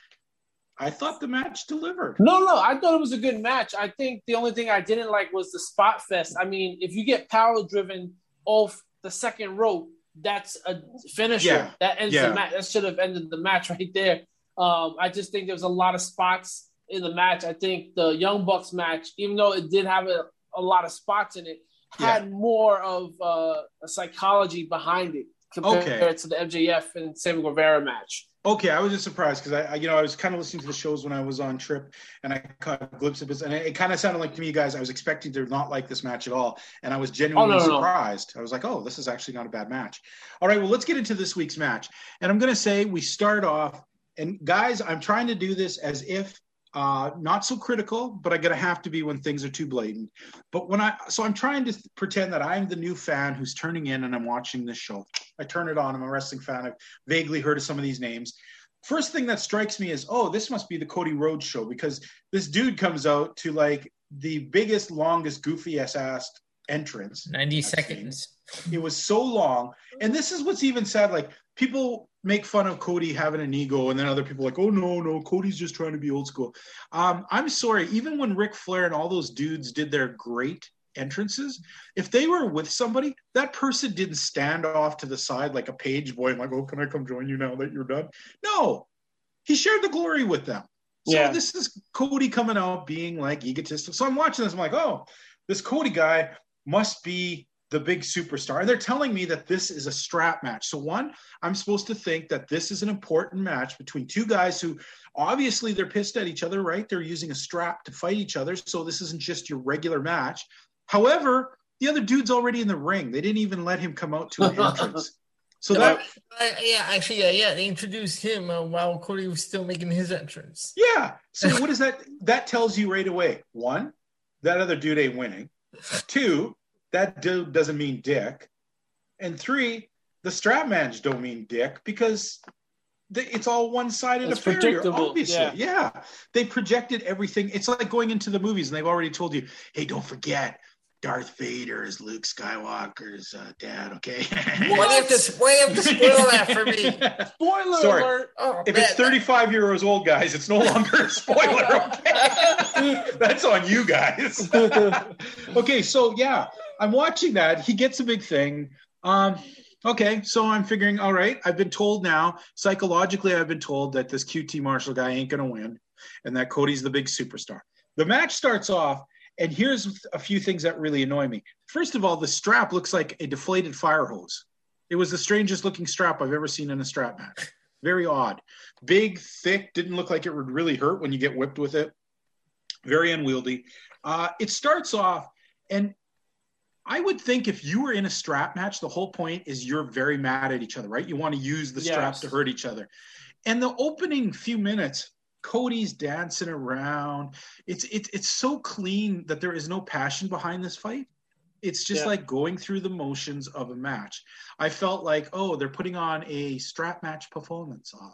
I thought the match delivered. No, no, I thought it was a good match. I think the only thing I didn't like was the spot fest. I mean, if you get power driven off the second rope, that's a finisher. Yeah, That ends yeah. the match. That should have ended the match right there. Um, I just think there was a lot of spots in the match. I think the Young Bucks match, even though it did have a, a lot of spots in it, had more of uh, a psychology behind it compared Okay. to the MJF and Sammy Guevara match. Okay, I was just surprised because I, I, you know, I was kind of listening to the shows when I was on trip, and I caught a glimpse of it, and it, it kind of sounded like to me, guys, I was expecting to not like this match at all, and I was genuinely Oh, no, no, no. surprised. I was like, oh, this is actually not a bad match. All right, well, let's get into this week's match, and I'm going to say we start off, and guys, I'm trying to do this as if uh, not so critical, but going to have to be when things are too blatant. But when I, so I'm trying to pretend that I'm the new fan who's turning in and I'm watching this show. I turn it on. I'm a wrestling fan. I've vaguely heard of some of these names first thing that strikes me is, oh, this must be the Cody Rhodes show because this dude comes out to like the biggest, longest, goofiest ass entrance. 90 I've seen. seconds. It was so long. And this is what's even sad. Like people make fun of Cody having an ego, and then other people are like, oh no, no, Cody's just trying to be old school. Um, I'm sorry, even when Ric Flair and all those dudes did their great entrances, if they were with somebody, that person didn't stand off to the side like a page boy and like, oh, can I come join you now that you're done? No. He shared the glory with them. So Yeah. this is Cody coming out being like egotistical. So I'm watching this, I'm like, oh, this Cody guy must be the big superstar. And they're telling me that this is a strap match. So, one, I'm supposed to think that this is an important match between two guys who obviously they're pissed at each other, right? They're using a strap to fight each other. So, this isn't just your regular match. However, the other dude's already in the ring. They didn't even let him come out to an entrance. So that Uh, yeah, actually, yeah, yeah. They introduced him uh, while Cody was still making his entrance. Yeah. So what does that that tells you right away? One, that other dude ain't winning. Two, that dude doesn't mean dick. And three, the strap match don't mean dick because it's all one-sided It's affair. predictable, Obviously, yeah. yeah. They projected everything. It's like going into the movies and they've already told you, "Hey, don't forget." Darth Vader is Luke Skywalker's uh, dad. Okay. Why do you have to, why do you have to spoil that for me? Spoiler Sorry. alert! Oh, If man. it's 35 years old, guys, it's no longer a spoiler. Okay, that's on you guys. okay, so yeah, I'm watching that. He gets a big thing. Um, okay, so I'm figuring, all right, I've been told now, psychologically, I've been told that this QT Marshall guy ain't gonna win, and that Cody's the big superstar. The match starts off, and here's a few things that really annoy me. First of all, the strap looks like a deflated fire hose. It was the strangest looking strap I've ever seen in a strap match. Very odd. Big, thick, didn't look like it would really hurt when you get whipped with it. Very unwieldy. Uh, it starts off, and I would think if you were in a strap match, the whole point is you're very mad at each other, right? You want to use the strap Yes. to hurt each other. And the opening few minutes, Cody's dancing around. It's it's it's so clean that there is no passion behind this fight. It's just Yeah. like going through the motions of a match. I felt like, oh, they're putting on a strap match performance on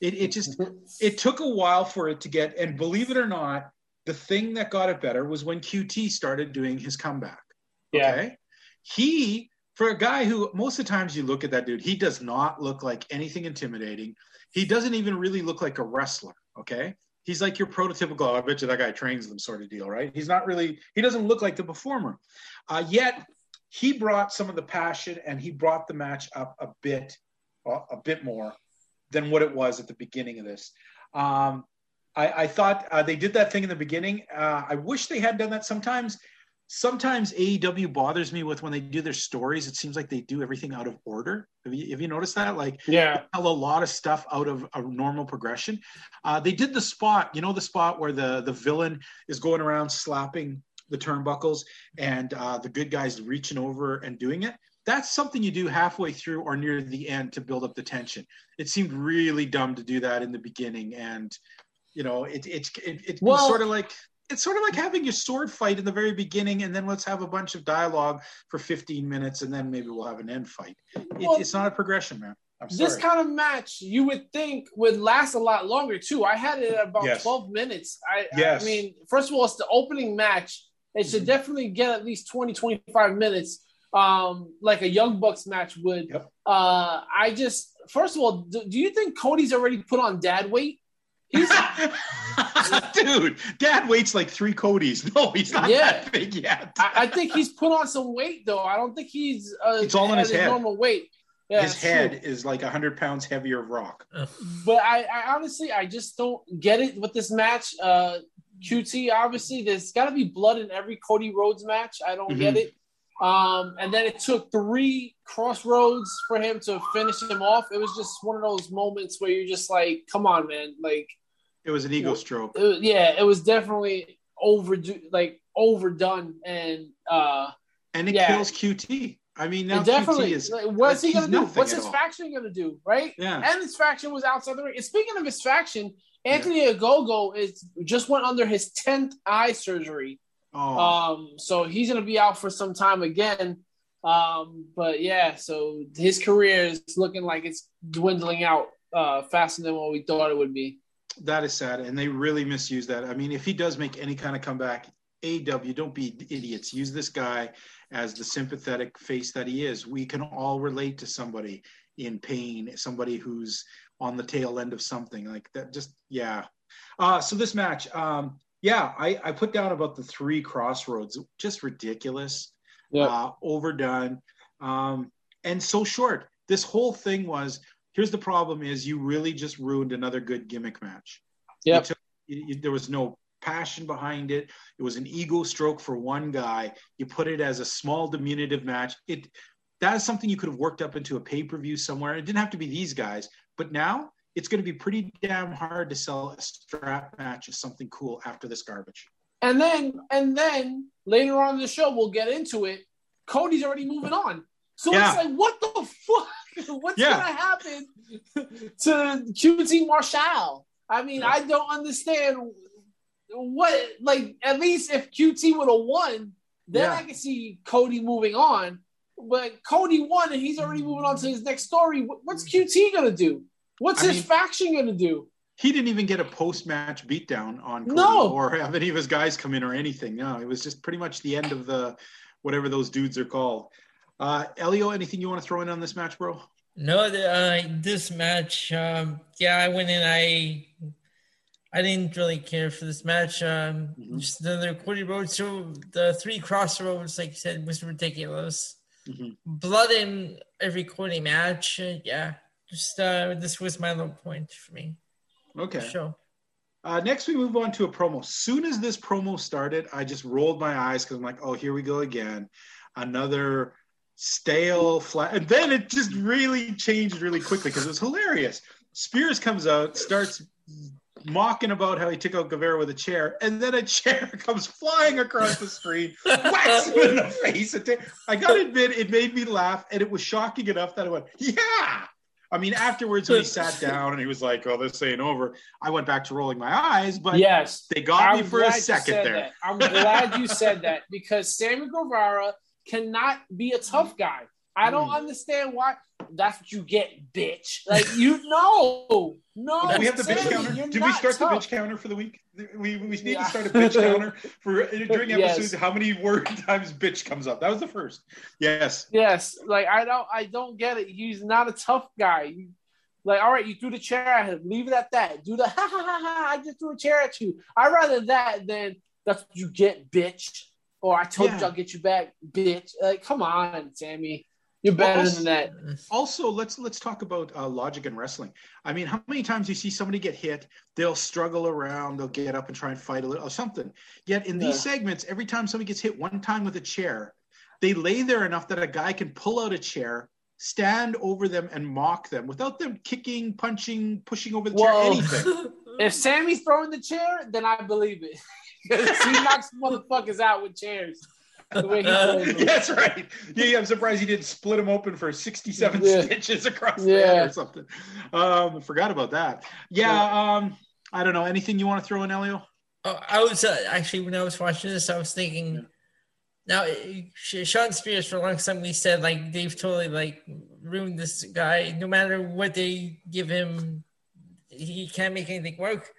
it. It, it just it took a while for it to get, and believe it or not, the thing that got it better was when QT started doing his comeback. Yeah. Okay. He, for a guy who most of the times you look at that dude, he does not look like anything intimidating. He doesn't even really look like a wrestler. Okay. He's like your prototypical, "Oh, I bet you that guy trains them sort of deal, right? He's not really, he doesn't look like the performer. Uh, yet he brought some of the passion and he brought the match up a bit, uh, a bit more than what it was at the beginning of this. Um, I, I thought uh, they did that thing in the beginning. Uh, I wish they had done that sometimes. Sometimes AEW bothers me with when they do their stories. It seems like they do everything out of order. Have you, have you noticed that? Like, Yeah. tell a lot of stuff out of a normal progression. Uh, they did the spot, you know, the spot where the the villain is going around slapping the turnbuckles and uh, the good guys reaching over and doing it. That's something you do halfway through or near the end to build up the tension. It seemed really dumb to do that in the beginning, and you know, it it it, it was sort of like. It's sort of like having your sword fight in the very beginning, and then let's have a bunch of dialogue for 15 minutes, and then maybe we'll have an end fight. It, Well, it's not a progression, man. I'm sorry. This kind of match, you would think would last a lot longer too. I had it at about Yes. 12 minutes. I, Yes. I mean, first of all, it's the opening match. It should Mhm. definitely get at least 20, 25 minutes, um, like a Young Bucks match would. Yep. Uh, I just, first of all, do, do you think Cody's already put on dad weight? He's, Dude, dad weights like three Codys. No, he's not Yeah. that big yet. I, I think he's put on some weight though. I don't think he's uh, It's all in at his head. normal weight. Yeah, His it's true. head is like 100 pounds heavier of rock. But I, I honestly, I just don't get it with this match. Uh, QT, obviously, there's got to be blood in every Cody Rhodes match. I don't get Mhm. it. Um, and then it took three Cross Rhodes for him to finish him off. It was just one of those moments where you're just like, come on, man. Like, It was an ego stroke. it was- yeah, it was definitely overdue, like overdone. And uh, And it yeah. kills QT. I mean, now definitely, QT is. like, what's he gonna do? What's his faction gonna do? Right? Yeah. And his faction was outside the ring. And speaking of his faction, Anthony Ogogo is just went under his tenth eye surgery. Oh, Um, so he's gonna be out for some time again. Um, but yeah, so his career is looking like it's dwindling out uh, faster than what we thought it would be. That is sad. And they really misuse that. I mean, if he does make any kind of comeback, AEW, don't be idiots. Use this guy as the sympathetic face that he is. We can all relate to somebody in pain, somebody who's on the tail end of something like that. Just, yeah. Uh, so this match, um, yeah, I, I put down about the three Cross Rhodes, just ridiculous. Yeah. uh, overdone, um, and so short. This whole thing was. Here's the problem: is you really just ruined another good gimmick match. You Yep. took- you- you- there was no passion behind it. It was an ego stroke for one guy. You put it as a small diminutive match. It that is something you could have worked up into a pay per view somewhere. It didn't have to be these guys, but now it's going to be pretty damn hard to sell a strap match as something cool after this garbage. And then and then later on in the show, we'll get into it. Cody's already moving on. So Yeah. it's like, what the fuck? What's Yeah. gonna happen to QT Marshall? I mean, I don't understand what like at least if QT would have won, then Yeah. I can see Cody moving on. But Cody won and he's already moving on to his next story. What's QT gonna do? What's I his mean- faction gonna do? He didn't even get a post match beatdown on Cody No. or have any of his guys come in or anything. No, it was just pretty much the end of the whatever those dudes are called. Uh, Elio, anything you want to throw in on this match, bro? No, the, uh, this match, um, yeah, I went in. I I didn't really care for this match. Um, Mhm. Just another Cody Rhodes show. The three Cross Rhodes, like you said, was ridiculous. Mhm. Blood in every Cody match. Uh, yeah, just uh, this was my low point for me. Okay. Show. Uh, next, we move on to a promo. Soon as this promo started, I just rolled my eyes because I'm like, oh, here we go again. Another stale flat. And then it just really changed really quickly because it was hilarious. Spears comes out, starts mocking about how he took out Guevara with a chair, and then a chair comes flying across the screen, whacks him in the face. I gotta admit, it made me laugh, and it was shocking enough that I went, yeah. I mean, afterwards, when he sat down and he was like, oh, this ain't over, I went back to rolling my eyes, but yes. they got me I'm for a second there. I'm glad you said that because Sammy Guevara cannot be a tough guy. I don't Mm. understand why. That's what you get, bitch. Like you know, no. Do we have the bitch counter? Did we not start the bitch counter for the week? We, we need Yeah. to start a bitch counter for during Yes. episodes. How many word times bitch comes up? That was the first. Yes. Yes, like I don't, I don't get it. He's not a tough guy. You- Like, all right, you threw the chair at him. Leave it at that. Do the ha ha ha ha. I just threw a chair at you. I'd rather that than that's what you get, bitch. Or I told Yeah. you I'll get you back, bitch. Like, come on, Sammy. You're better Well, than that. Also, let's let's talk about uh, logic and wrestling. I mean, how many times you see somebody get hit, they'll struggle around, they'll get up and try and fight a little or something. Yet in these Yeah. segments, every time somebody gets hit one time with a chair, they lay there enough that a guy can pull out a chair, stand over them, and mock them without them kicking, punching, pushing over the chair, anything. If Sammy's throwing the chair, then I believe it. 'Cause he knocks motherfuckers out with chairs. The way he. That's right. Yeah, yeah, I'm surprised he didn't split him open for 67 Yeah. stitches across the Yeah. head or something. Um, forgot about that. Yeah, um, I don't know. Anything you want to throw in, Elio? Oh, I was uh, actually when I was watching this, I was thinking. Now, uh, Sh- Shawn Spears for a long time we said like they've totally like ruined this guy. No matter what they give him, he can't make anything work.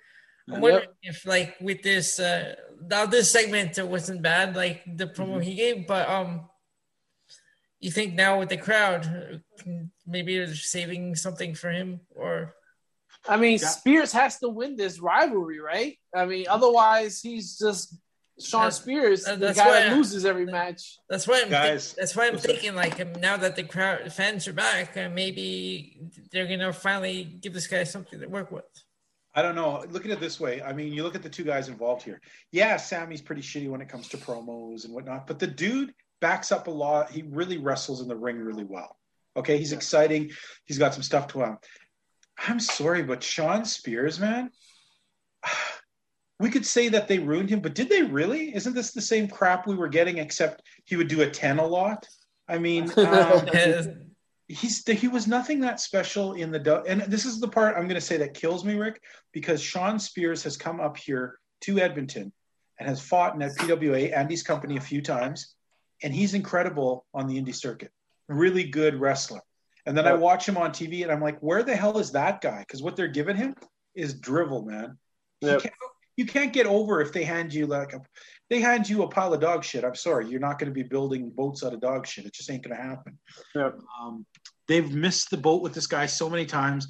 I'm Yep. wondering if like with this uh now this segment it wasn't bad like the promo Mm-hmm. he gave, but um, you think now with the crowd uh, maybe they're saving something for him or I mean, Yeah. Spears has to win this rivalry, right? I mean, otherwise he's just Shawn That- Spears, that- the that's guy why that I- loses every match. That's why I'm think- Guys, that's why I'm listen. thinking like um, now that the crowd fans are back, uh, maybe they're gonna finally give this guy something to work with. I don't know. Look at it this way. I mean, you look at the two guys involved here. Yeah, Sammy's pretty shitty when it comes to promos and whatnot, but the dude backs up a lot. He really wrestles in the ring really well. Okay, he's exciting. He's got some stuff to him. I'm sorry, but Shawn Spears, man, we could say that they ruined him, but did they really? Isn't this the same crap we were getting, except he would do a 10 a lot? I mean, um, he's he was nothing that special in the and this is the part I'm going to say that kills me, Rick, because Shawn Spears has come up here to Edmonton and has fought in at PWA Andy's company a few times, and he's incredible on the indie circuit. Really good wrestler. And then I watch him on TV, and I'm like, where the hell is that guy? Because what they're giving him is drivel, man. Yep. can't- you can't get over if they hand you like a they hand you a pile of dog shit. I'm sorry, you're not going to be building boats out of dog shit. It just ain't going to happen. Um, they've missed the boat with this guy so many times.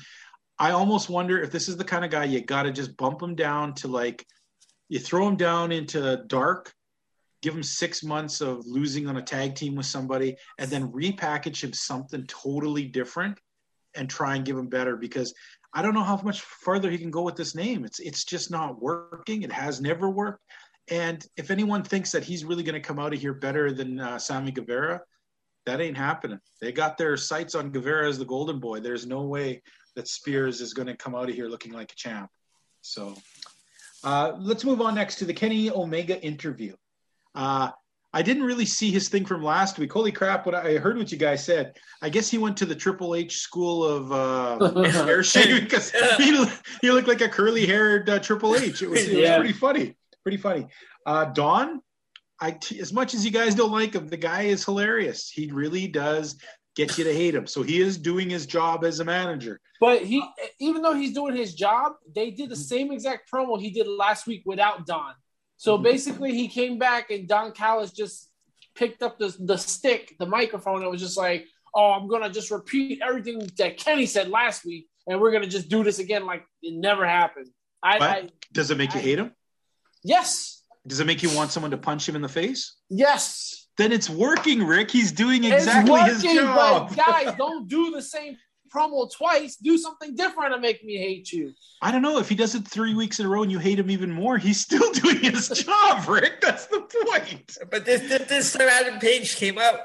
I almost wonder if this is the kind of guy you got to just bump him down to like, you throw him down into dark, give him six months of losing on a tag team with somebody, and then repackage him something totally different and try and give him better because I don't know how much further he can go with this name. It's it's just not working. It has never worked. And if anyone thinks that he's really going to come out of here better than uh, Sammy Guevara, that ain't happening. They got their sights on Guevara as the golden boy. There's no way that Spears is going to come out of here looking like a champ. So uh, let's move on next to the Kenny Omega interview. Uh, I didn't really see his thing from last week. Holy crap! What I heard what you guys said. I guess he went to the Triple H school of uh, hair shaving because he, he looked like a curly haired uh, Triple H. It was, it was Yeah. pretty funny. Pretty funny. Uh, Don, I as much as you guys don't like him, the guy is hilarious. He really does get you to hate him. So he is doing his job as a manager. But he, even though he's doing his job, they did the same exact promo he did last week without Don. So Mhm. basically, he came back and Don Callis just picked up the the stick, the microphone, and was just like, "Oh, I'm gonna just repeat everything that Kenny said last week, and we're gonna just do this again like it never happened." I, I does it make you I- hate him? Yes, Does it make you want someone to punch him in the face? yes, Then it's working, Rick. He's doing it's exactly his job. But guys, don't do the same promo twice. Do something different to make me hate you. I don't know if he does it three weeks in a row and you hate him even more. He's still doing his job, Rick. That's the point. But this this, this time Adam Page came out.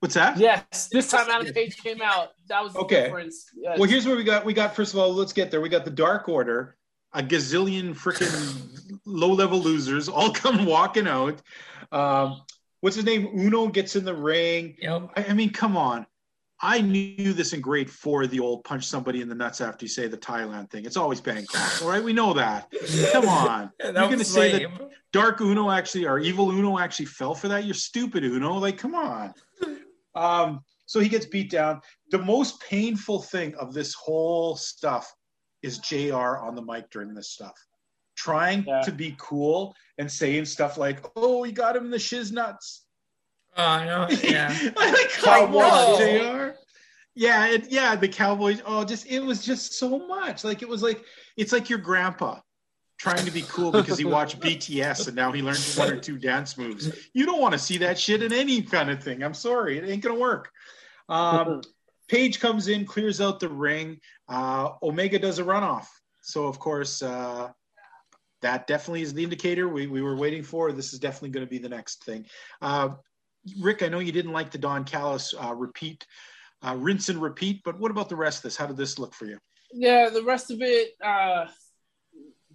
What's that? Yes, this time Adam Page came out. That was the Okay. difference. Yes. Well, here's what we got. We got first of all, let's get there. We got the Dark Order, a gazillion freaking low-level losers, all come walking out. Um, what's his name? Uno gets in the ring. Know, I, I mean, come on. I knew this in grade four, the old punch somebody in the nuts after you say the Thailand thing. It's always Bangkok. All right. We know that. Come on. Yeah, You're going to say that Dark Uno actually, or Evil Uno actually fell for that? You're stupid, Uno. Like, come on. Um, so he gets beat down. The most painful thing of this whole stuff is JR on the mic during this stuff. Trying Yeah. to be cool and saying stuff like, oh, he got him in the shiz nuts. Oh, I know. Yeah. like, come Cowboys on, shit. JR. Yeah, it, yeah, the Cowboys. Oh, just it was just so much. Like it was like it's like your grandpa trying to be cool because he watched BTS and now he learned one or two dance moves. You don't want to see that shit in any kind of thing. I'm sorry, it ain't gonna work. Um, Page comes in, clears out the ring. Uh, Omega does a runoff. So of course, uh, that definitely is the indicator we, we were waiting for. This is definitely going to be the next thing. Uh, Rick, I know you didn't like the Don Callis uh, repeat, uh, rinse and repeat, but what about the rest of this? How did this look for you? Yeah, the rest of it uh,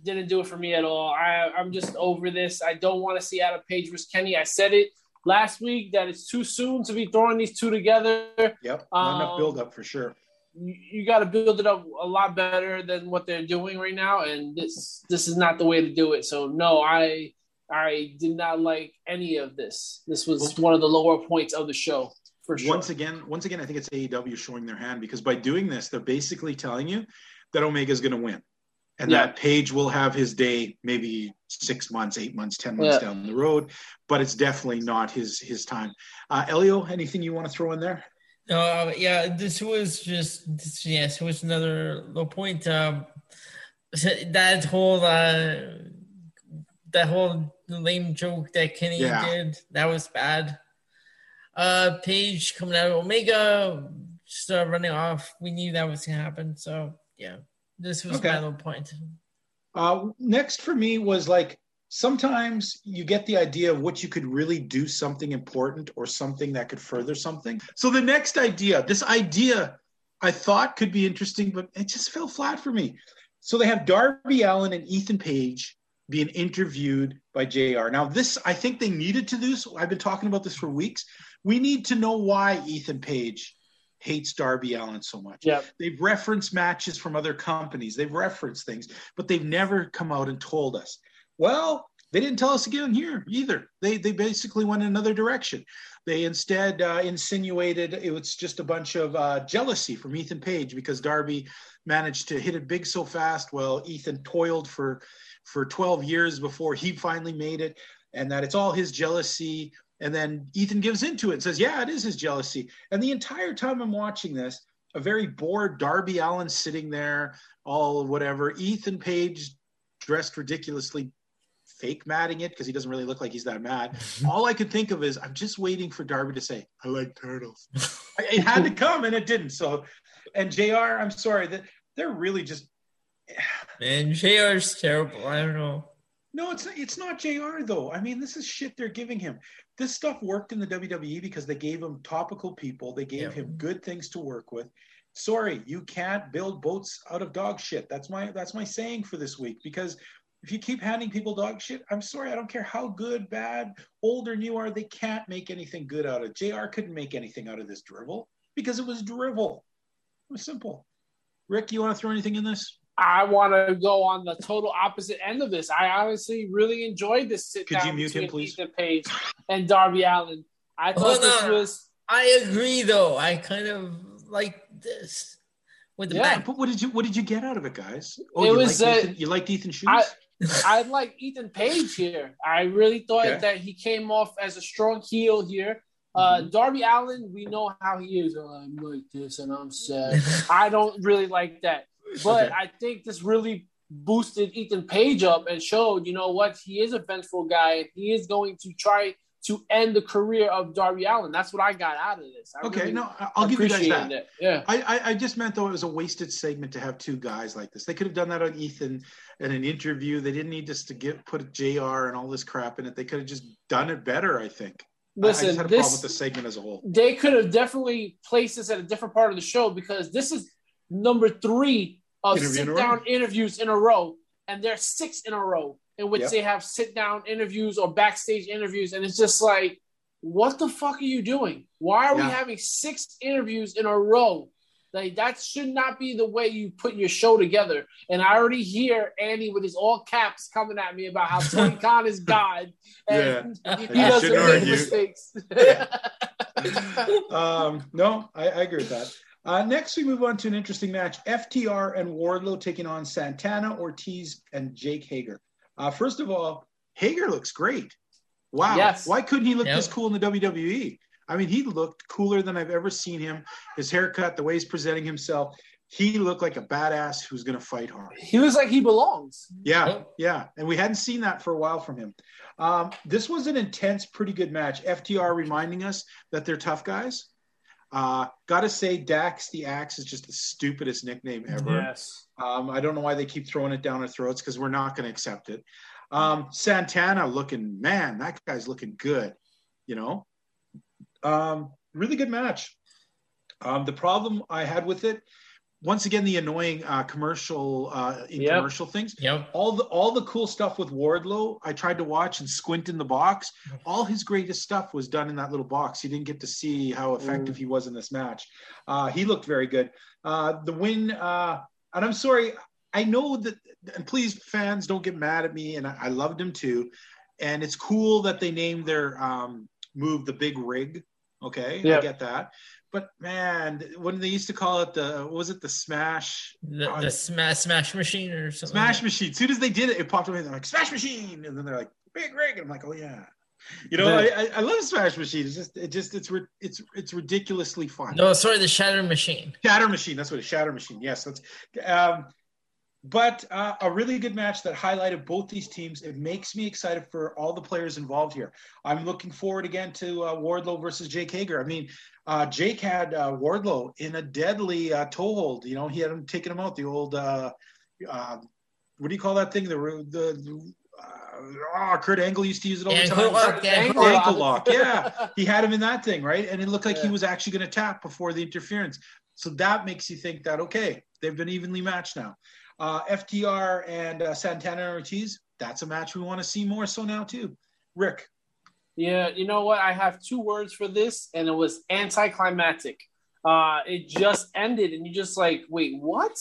didn't do it for me at all. I, I'm just over this. I don't want to see Adam Page versus Kenny. I said it last week that it's too soon to be throwing these two together. Yep, not enough Um, build up for sure. You, you got to build it up a lot better than what they're doing right now, and this this is not the way to do it. So no, I I did not like any of this. This was one of the lower points of the show for sure. Once again, once again, I think it's AEW showing their hand because by doing this, they're basically telling you that Omega is going to win, and Yeah. that Page will have his day maybe six months, eight months, ten months Yeah. down the road, but it's definitely not his his time. Uh, Elio, anything you want to throw in there? Uh, yeah, this was just this, yes, it was another low point. Um, that whole uh, that whole lame joke that Kenny Yeah. did that was bad. Uh, Page coming out of Omega, just uh, running off. We knew that was gonna happen. So yeah, this was Okay. my low point. Uh, next for me was like sometimes you get the idea of what you could really do something important or something that could further something. So the next idea, this idea I thought could be interesting, but it just fell flat for me. So they have Darby Allin and Ethan Page being interviewed by JR. Now, this, I think they needed to do. So I've been talking about this for weeks. We need to know why Ethan Page hates Darby Allin so much. Yep. They've referenced matches from other companies. They've referenced things, but they've never come out and told us. Well, they didn't tell us again here either. They they basically went in another direction. They instead uh, insinuated it was just a bunch of uh, jealousy from Ethan Page because Darby managed to hit it big so fast. Well, Ethan toiled for for 12 years before he finally made it, and that it's all his jealousy. And then Ethan gives into it and says, "Yeah, it is his jealousy." And the entire time I'm watching this, a very bored Darby Allin sitting there, all whatever. Ethan Page dressed ridiculously, fake matting it because he doesn't really look like he's that mad. Mm-hmm. all I could think of is I'm just waiting for Darby to say, "I like turtles." it had to come, and it didn't. So, and JR I'm sorry that they're really just And JR's terrible. I don't know. no. It's it's not JR though. I mean, this is shit they're giving him. This stuff worked in the WWE because they gave him topical people. They gave Yeah. him good things to work with. Sorry, you can't build boats out of dog shit. That's my that's my saying for this week because if you keep handing people dog shit, I'm sorry, I don't care how good, bad, old or new are, they can't make anything good out of it. JR couldn't make anything out of this drivel because it was drivel. It was simple. Rick, you want to throw anything in this? I want to go on the total opposite end of this. I honestly really enjoyed this sit Could you down mute him, please? Ethan Page and Darby Allin. I thought Hold this on. was I agree, though. I kind of like this with the Yeah. back. But what did you what did you get out of it, guys? Oh, It you was, liked uh, Ethan, you liked Ethan shoes? I- like Ethan Page here. I really thought that he came off as a strong heel here. Uh, Darby Allin, we know how he is. Oh, I'm like this and I'm sad. I don't really like that. But Okay. I think this really boosted Ethan Page up and showed, you know what, he is a vengeful guy. He is going to try to end the career of Darby Allin. That's what I got out of this. I okay, really no, I- I'll give you guys that. it. Yeah. I, I, I just meant though it was a wasted segment to have two guys like this. They could have done that on Ethan in an interview. They didn't need just to get put JR and all this crap in it. They could have just done it better, I think. I- I Listen, just had a problem this with the segment as a whole. they could have definitely placed this at a different part of the show because this is number three of Interview sit down interviews in a row, and there's six in a row in which Yep. they have sit down interviews or backstage interviews, and it's just like what the fuck are you doing? Why are Yeah. we having six interviews in a row? Like that should not be the way you put your show together. And I already hear Andy with his all caps coming at me about how Tony Khan is God and he, And doesn't make argue. mistakes. um, no, I, I agree with that. Uh, next, we move on to an interesting match: FTR and Wardlow taking on Santana, Ortiz, and Jake Hager. Uh, first of all, Hager looks great. Wow! Yes. Why couldn't he look Yep. this cool in the WWE? I mean, he looked cooler than I've ever seen him. His haircut, the way he's presenting himself, he looked like a badass who's going to fight hard. he looks like he belongs. Yeah, yeah, and we hadn't seen that for a while from him. Um, this was an intense, pretty good match. FTR reminding us that they're tough guys. Uh, Got to say, Dax the Axe is just the stupidest nickname ever. Yes. Um, I don't know why they keep throwing it down our throats because we're not going to accept it. Um, Santana looking, man, that guy's looking good. You know, um, really good match. Um, the problem I had with it, once again, the annoying uh, commercial uh, in Yep. commercial things Yep. all the all the cool stuff with Wardlow, I tried to watch and squint in the box. All his greatest stuff was done in that little box. You didn't get to see how effective he was in this match. Uh, he looked very good. Uh, the win, uh, and I'm sorry, I know that, and please, fans, don't get mad at me. And I, I loved him too. And it's cool that they named their um, move the Big Rig. Okay, I get that. But man, when they used to call it the, what was it the Smash? The, the smash smash machine or something. Smash like Machine. As soon as they did it, it popped up and they're like Smash Machine, and then they're like Big Rig, and I'm like, oh yeah. You know, The- I, I, love Smash Machine. It's just, it just, it's, it's, it's ridiculously fun. No, sorry, the shatter machine. Shatter Machine. That's what it. Shatter Machine. Yes, that's. Um, but uh, a really good match that highlighted both these teams. It makes me excited for all the players involved here. I'm looking forward again to uh, Wardlow versus Jake Hager. I mean, uh, Jake had uh, Wardlow in a deadly uh, toehold. You know, he had him taking him out. The old, uh, uh, what do you call that thing? The the uh, oh, Kurt Angle used to use it all the time. lock, Ankle ankle Ankle lock. lock, yeah. He had him in that thing, right? And it looked like he was actually going to tap before the interference. So that makes you think that okay, they've been evenly matched now. Uh, FTR and uh, Santana and Ortiz, that's a match we want to see more so now too. Rick, Yeah, you know what? I have two words for this, and it was anticlimactic. Uh, it just ended, and you just like, wait, what?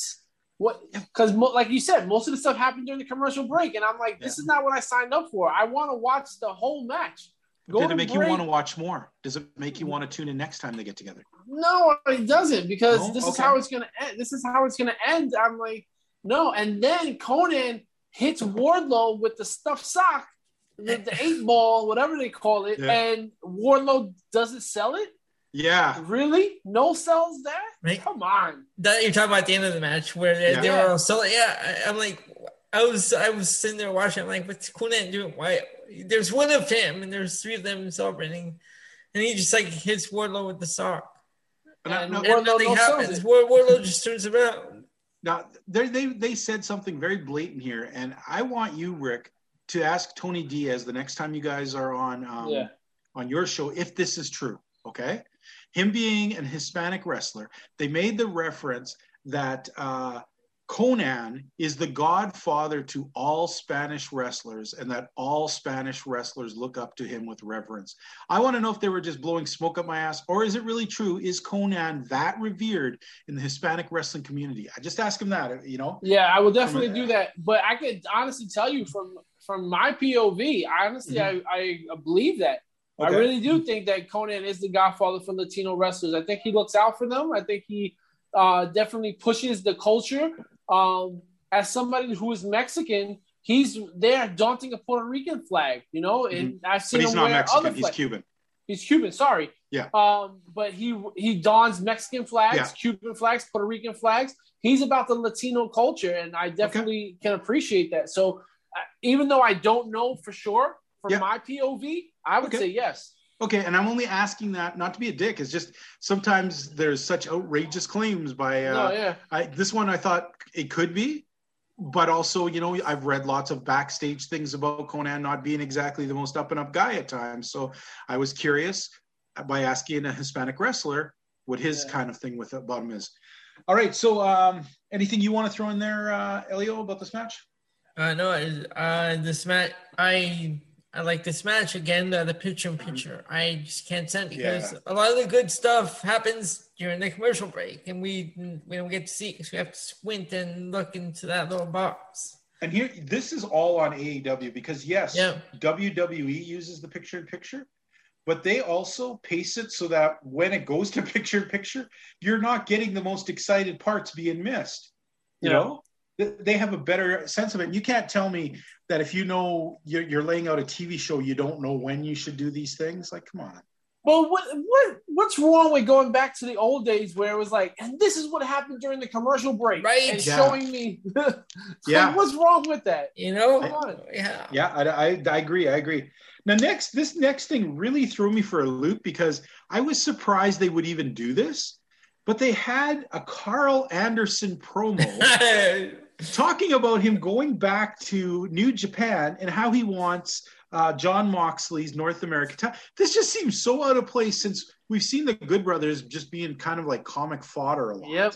What? Because, mo- like you said, most of the stuff happened during the commercial break, and I'm like, this is not what I signed up for. I want to watch the whole match. Go did it make you want to watch more? Does it make you want to tune in next time they get together? No, it doesn't because No? this is how it's gonna end. This is how it's gonna end. I'm like, no, and then Konnan hits Wardlow with the stuffed sock, the, the eight ball, whatever they call it, Yeah. and Wardlow doesn't sell it. Yeah, Really? No sells that? Right. Come on. That you're talking about the end of the match where they, they were all so yeah. I, I'm like, I was I was sitting there watching. I'm like, what's Konnan doing? Why? There's one of him and there's three of them celebrating, and he just like hits Wardlow with the sock. And And no, And nothing no happens. it. Ward- Wardlow just turns around. Now they they they said something very blatant here, and I want you, Rick, to ask Tony Diaz the next time you guys are on um, Yeah. on your show if this is true. Okay, him being an Hispanic wrestler, they made the reference that uh, Konnan is the godfather to all Spanish wrestlers, and that all Spanish wrestlers look up to him with reverence. I want to know if they were just blowing smoke up my ass, or is it really true? Is Konnan that revered in the Hispanic wrestling community? I just ask him that. You know, Yeah, I will definitely do that. But I could honestly tell you from from my POV, honestly, I, I believe that. I Mm-hmm. Really do think that Konnan is the godfather for Latino wrestlers. I think he looks out for them. I think he uh, definitely pushes the culture. Um, as somebody who is Mexican, he's there daunting a Puerto Rican flag, you know, and I've but seen he's him not wear Mexican. other He's. Cuban. He's Cuban, sorry. Yeah. Um, but he he dons Mexican flags, Yeah. Cuban flags, Puerto Rican flags. He's about the Latino culture, and I definitely can appreciate that. So even though I don't know for sure from my POV, I would Okay. say yes. Okay, and I'm only asking that not to be a dick. It's just sometimes there's such outrageous claims by. Uh, no, yeah, I, this one I thought it could be, but also you know I've read lots of backstage things about Konnan not being exactly the most up and up guy at times. So I was curious by asking a Hispanic wrestler what his Yeah. kind of thing with the bottom is. All right, so um, anything you want to throw in there, uh, Elio, about this match? Uh, no, it- uh, this match, I I like this match again. The, the picture in picture, I just can't stand because Yeah. a lot of the good stuff happens during the commercial break, and we we don't get to see because we have to squint and look into that little box. And here, this is all on AEW because yes, Yeah. WWE uses the picture-in-picture, but they also pace it so that when it goes to picture-in-picture, you're not getting the most excited parts being missed. You Yeah. know, they have a better sense of it. And you can't tell me that if you know you're, you're laying out a TV show, you don't know when you should do these things. Like, come on. Well, what what what's wrong with going back to the old days where it was like, and this is what happened during the commercial break, Right. And Yeah. showing me, Yeah. Like, what's wrong with that? You know, Come on. yeah, Yeah, I, I, I agree. I agree. Now, next, this next thing really threw me for a loop because I was surprised they would even do this, but they had a Karl Anderson promo talking about him going back to New Japan and how he wants uh, Jon Moxley's North American title. This just seems so out of place since we've seen the Good Brothers just being kind of like comic fodder a lot. Yep.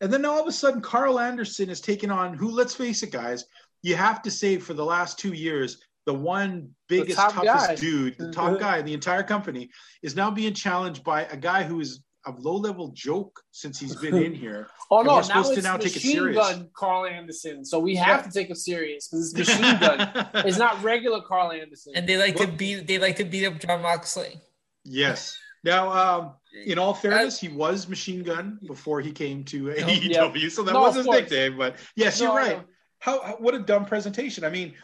And then all of a sudden, Karl Anderson is taking on who, let's face it, guys, you have to say for the last two years, the one biggest, top toughest guy. dude, the top guy in the entire company, is now being challenged by a guy who is a low level joke since he's been in here. Oh no, we're now supposed to it's now take it machine serious. gun Karl Anderson, so we have Yeah. to take it serious because it's machine gun. It's not regular Karl Anderson. and they like to What? beat they like to beat up Jon Moxley. yes. Now, um, in all fairness, he was Machine Gun before he came to AEW, so that No, was of his course. nickname. But yes, No, you're right. How, how what a dumb presentation. I mean,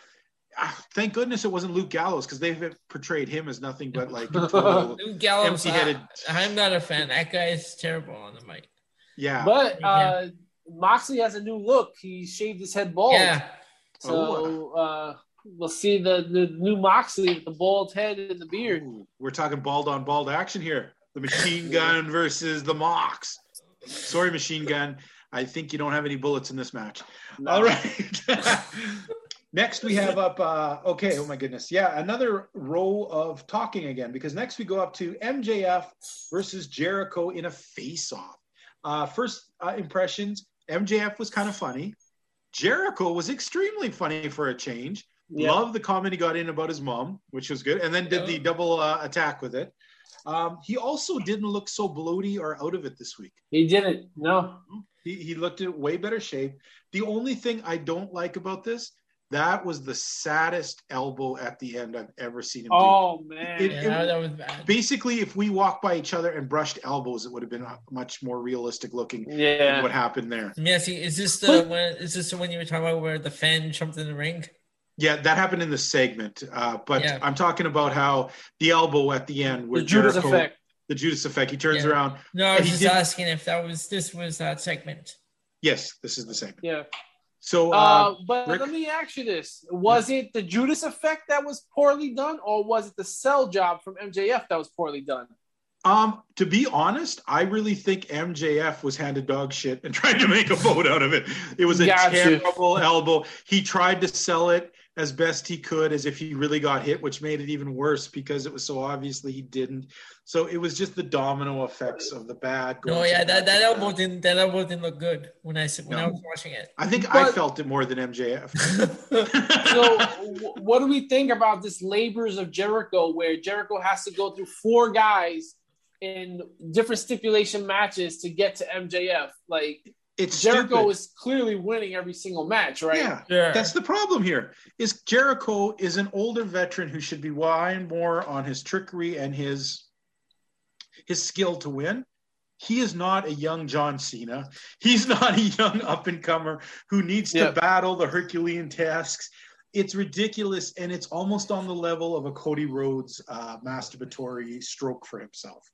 thank goodness it wasn't Luke Gallows because they've portrayed him as nothing but like Luke Gallows, Empty-headed. I, I'm not a fan. That guy is terrible on the mic. yeah. But uh, Moxley has a new look. He shaved his head bald. Yeah, So uh, we'll see the, the new Moxley with the bald head and the beard. Ooh, we're talking bald on bald action here. The machine gun versus the Mox. Sorry, machine gun. I think you don't have any bullets in this match. All right. next we have up. Uh, okay. Oh my goodness. Yeah, another row of talking again because next we go up to MJF versus Jericho in a face-off. Uh, first uh, impressions: MJF was kind of funny. Jericho was extremely funny for a change. Yeah. Love the comment he got in about his mom, which was good, and then did the double uh, attack with it. Um, he also didn't look so bloaty or out of it this week. He didn't. No. He, he looked in way better shape. The only thing I don't like about this, that was the saddest elbow at the end I've ever seen him Oh man. It- yeah, it- that was do. bad. Basically, if we walked by each other and brushed elbows, it would have been much more realistic looking than yeah. what happened there. Yeah, see, is this the one? Is this the one you were talking about where the fan jumped in the ring? Yeah, that happened in the segment. Uh, but Yeah. I'm talking about how the elbow at the end, where The Judas Jericho, effect. the Judas effect, he turns Yeah. around. No, I was just did- asking if that was this was that segment. Yes, this is the segment. Yeah. So, uh, Uh, but Rick? let me ask you this: Was it the Judas effect that was poorly done, or was it the sell job from MJF that was poorly done? Um, to be honest, I really think MJF was handed dog shit and tried to make a vote out of it. It was a Gotcha. terrible elbow. He tried to sell it as best he could as if he really got hit, which made it even worse because it was so obviously he didn't. So it was just the domino effects of the bad. Oh No, yeah, bad that, to that bad. elbow didn't that elbow didn't look good when I s- when I when No. I was watching it. I think I felt it more than MJF. So, w- what do we think about this labors of Jericho, where Jericho has to go through four guys in different stipulation matches to get to MJF? Like It's Jericho stupid. is clearly winning every single match, right? Yeah, Sure. that's the problem here. Is Jericho is an older veteran who should be relying more on his trickery and his his skill to win. He is not a young John Cena. He's not a young up and comer who needs to battle the Herculean tasks. It's ridiculous, and it's almost on the level of a Cody Rhodes uh, masturbatory stroke for himself.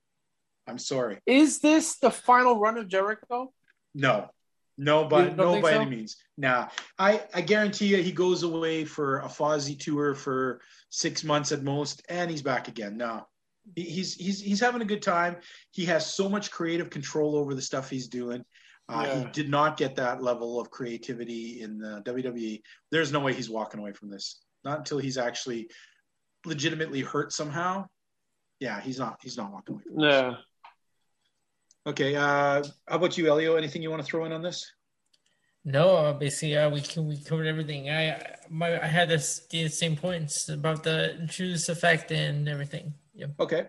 I'm sorry. Is this the final run of Jericho? No, no, by no by so? any means. Nah, I I guarantee you, he goes away for a Fozzy tour for six months at most, and he's back again. No, he's he's he's having a good time. He has so much creative control over the stuff he's doing. Uh, Yeah. He did not get that level of creativity in the WWE. There's no way he's walking away from this. Not until he's actually legitimately hurt somehow. Yeah, he's not. He's not walking away. From this. Okay. Uh, how about you, Elio? Anything you want to throw in on this? No, uh, basically, uh, we we covered everything. I my I had this, the same points about the Judas effect and everything. Yep. Okay.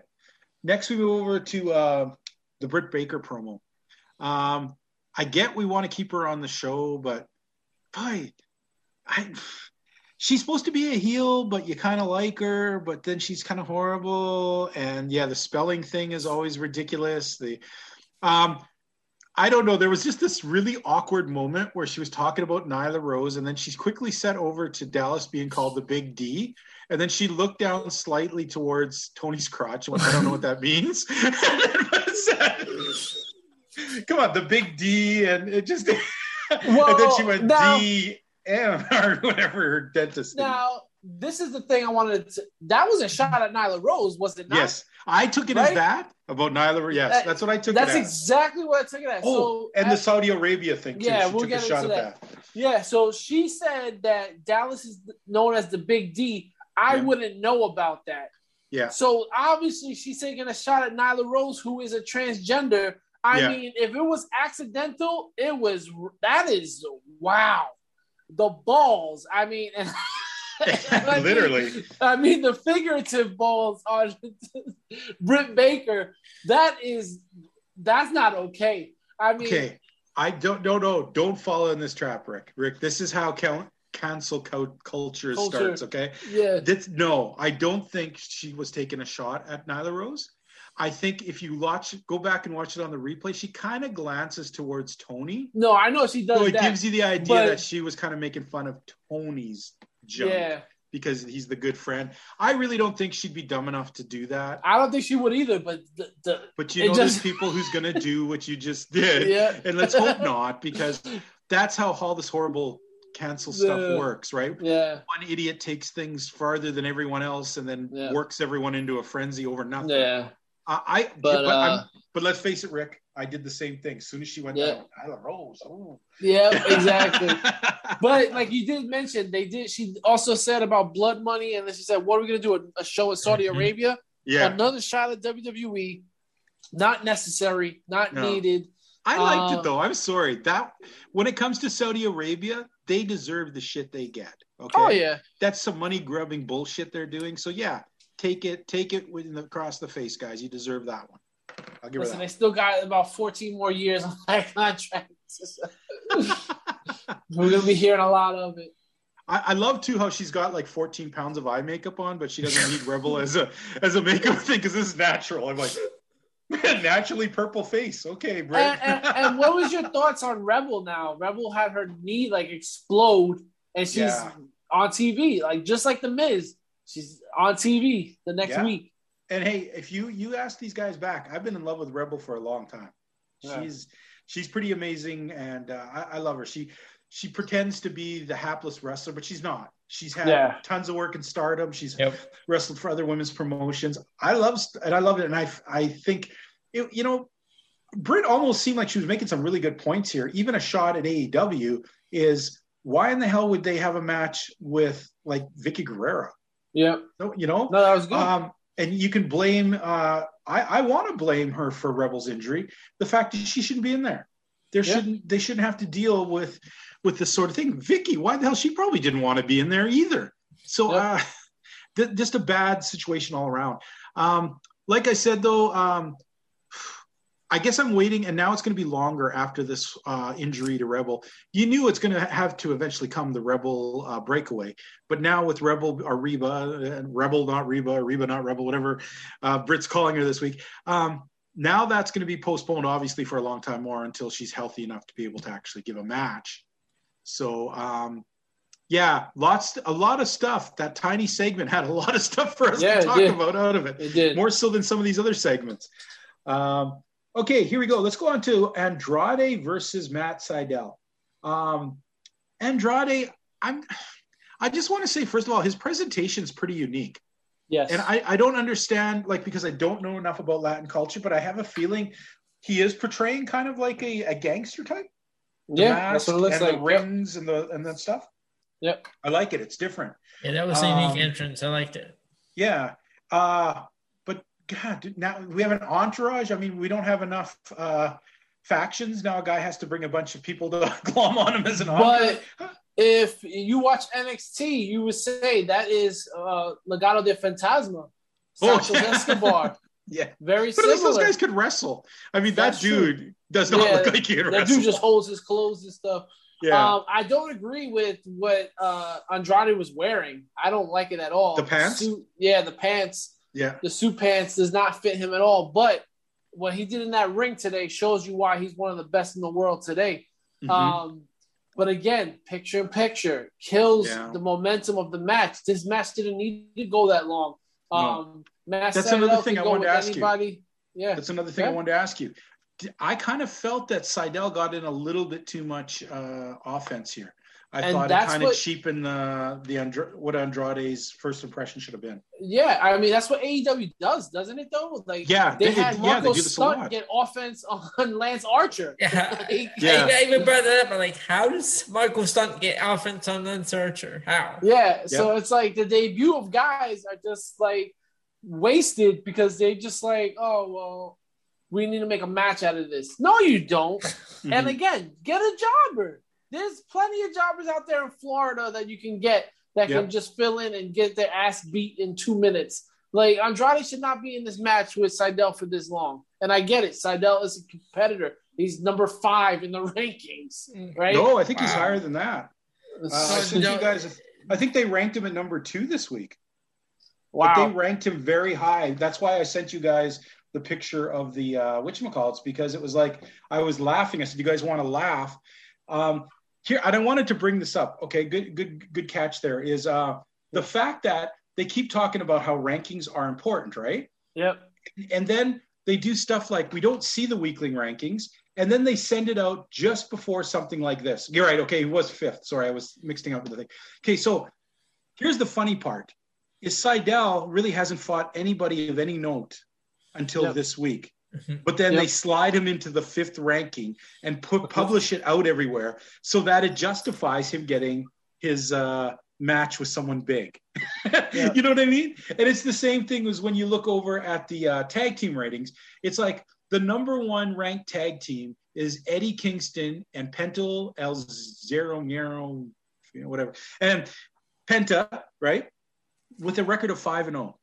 Next, we move over to uh, the Britt Baker promo. Um, I get we want to keep her on the show, but boy, I she's supposed to be a heel, but you kind of like her, but then she's kind of horrible. And yeah, the spelling thing is always ridiculous. The um, I don't know. There was just this really awkward moment where she was talking about Nyla Rose, and then she's quickly set over to Dallas being called the Big D, and then she looked down slightly towards Tony's crotch. Went, I don't know what that means. Come on, the Big D, and it just. Well, and then she went now- D M or whatever her dentist. Now, this is the thing I wanted to. That was a shot at Nyla Rose, was it not? Yes, I took it as that about Nyla. Yes, That- that's what I took That's it as. exactly what I took it as. Oh, so, and the Saudi Arabia thing too. Yeah, she we'll took a get shot into at that. yeah, so she said that Dallas is known as the Big D. I Yeah. wouldn't know about that. Yeah. So obviously she's taking a shot at Nyla Rose, who is a transgender. I Yeah. mean, if it was accidental, it was that is wow. The balls. I mean, and I mean- Literally. I mean, the figurative balls on Britt Baker. That is that's not okay. I mean, Okay, I don't no no don't fall in this trap, Rick. Rick, this is how count, cancel culture, Culture. starts. Okay, yeah, this, no, I don't think she was taking a shot at Nyla Rose. I think if you watch, go back and watch it on the replay, she kind of glances towards Tony, no, I know she does so it that. gives you the idea that she was kind of making fun of Tony's jump yeah, because he's the good friend. I really don't think she'd be dumb enough to do that. I don't think she would either. But the, the But you know, just- there's people who's gonna do what you just did. yeah, and let's hope not because that's how all this horrible cancel stuff Yeah. works right yeah, one idiot takes things farther than everyone else and then Yeah. works everyone into a frenzy over nothing yeah. I, I But, but, uh, but let's face it rick i did the same thing as soon as she went Yeah. down Nyla Rose oh. Yeah, exactly. but like you did mention, they did. She also said about blood money, and then she said, "What are we gonna do? A, a show in Saudi Mhm. Arabia? yeah Another shot at WWE? Not necessary. Not No. needed. i liked um, it though i'm sorry that when it comes to saudi arabia they deserve the shit they get okay Oh yeah, that's some money grubbing bullshit they're doing so yeah take it take it with across the face guys you deserve that one i'll give listen, that they still got about 14 more years on that contract. We're gonna be hearing a lot of it. I, I love too how she's got like 14 pounds of eye makeup on, but she doesn't need Rebel as a as a makeup thing because this is natural. I'm like, naturally purple face. Okay, Britt. And, and, and what was your thoughts on Rebel? Now Rebel had her knee like explode, and she's Yeah. on TV, like just like the Miz. She's on TV the next Yeah. week. And hey, if you you ask these guys back, I've been in love with Rebel for a long time. Yeah. She's she's pretty amazing, and uh, I, I love her. She she pretends to be the hapless wrestler, but she's not. She's had Yeah. tons of work in Stardom. She's Yep. wrestled for other women's promotions. I love and I love it, and I I think it, you know. Britt almost seemed like she was making some really good points here. Even a shot at AEW is why in the hell would they have a match with like Vickie Guerrero? Yeah, No, you know, no, that was good. um, and you can blame. Uh, I, I want to blame her for Rebel's injury. The fact that she shouldn't be in there. There Yeah. shouldn't. They shouldn't have to deal with with this sort of thing. Vickie, why the hell? She probably didn't want to be in there either. So, uh, th- just a bad situation all around. Um, like I said, though, um, I guess I'm waiting, and now it's going to be longer after this uh, injury to Rebel. You knew it's going to have to eventually come the Rebel uh, breakaway, but now with Rebel or Reba, and Rebel not Reba, Reba not Rebel, whatever uh, Brit's calling her this week. Um, now that's going to be postponed, obviously, for a long time more until she's healthy enough to be able to actually give a match. So, um, yeah, lots, a lot of stuff. That tiny segment had a lot of stuff for us Yeah, to talk about out of it it did. more so than some of these other segments. Um, okay, here we go. Let's go on to Andrade versus Matt Sydal. Um, Andrade, I'm. I just want to say, first of all, his presentation is pretty unique, yes. and I, I don't understand, like, because I don't know enough about Latin culture, but I have a feeling he is portraying kind of like a, a gangster type. The yeah, mask that's what it looks and like. the rings and the and that stuff. Yep. I like it. It's different. Yeah, that was a unique Um, entrance. I liked it. Yeah. Uh, but God, now we have an entourage. I mean, we don't have enough uh, factions. Now a guy has to bring a bunch of people to glom on him as an offer. But if you watch NXT, you would say that is uh, Legado del Fantasma, Oh, Santos yeah. Escobar. Yeah. Very similar. But at least those guys could wrestle. I mean, That's that dude does not Yeah, look like he can That wrestle. dude just holds his clothes and stuff. yeah. Um, I don't agree with what uh, Andrade was wearing. I don't like it at all. The pants? Suit- yeah, the pants. Yeah. The suit pants does not fit him at all. But what he did in that ring today shows you why he's one of the best in the world today. Mhm. Um, but again, picture in picture kills Yeah. the momentum of the match. This match didn't need to go that long. No. Um, Matt That's another thing I wanted to ask you. Yeah, That's another thing I Yeah. wanted to ask you. I kind of felt that Sydal got in a little bit too much uh, offense here. I And thought it kind of cheapened the the Andra- what Andrade's first impression should have been. yeah. I mean, that's what AEW does, doesn't it? Though, like Yeah, they they- had yeah, Marko do Stunt get offense on Lance Archer. Yeah, Like, Yeah. I, I even brought that up. I'm like, how does Michael Stunt get offense on Lance Archer? How? Yeah, so it's like the debut of guys are just like wasted because they just like, oh well, we need to make a match out of this. No, you don't. Mm-hmm. And again, get a jobber. There's plenty of jobbers out there in Florida that you can get that Yep. can just fill in and get their ass beat in two minutes. Like Andrade should not be in this match with Sydal for this long. And I get it. Sydal is a competitor. He's number five in the rankings, right? No, I think he's higher than that. Uh, I So sent no- you guys. I think they ranked him at number two this week. wow. Like, they ranked him very high. That's why I sent you guys the picture of the uh, whatchamacallits because it was like I was laughing. I said, "You guys want to laugh?" Um, here, and I wanted to bring this up. Okay, good, good, good catch. There is uh, the fact that they keep talking about how rankings are important, right? Yep. And then they do stuff like we don't see the weekling rankings, and then they send it out just before something like this. You're right. Okay, he was fifth. Sorry, I was mixing up with the thing. Okay, so here's the funny part: is Sydal really hasn't fought anybody of any note until Yep. this week. Mhm. But then Yep. they slide him into the fifth ranking and put publish it out everywhere so that it justifies him getting his uh, match with someone big. Yeah. You know what I mean? And it's the same thing as when you look over at the uh, tag team ratings. It's like the number one ranked tag team is Eddie Kingston and Penta El Zero Nero, you know, whatever, and Penta, right, with a record of five and zero.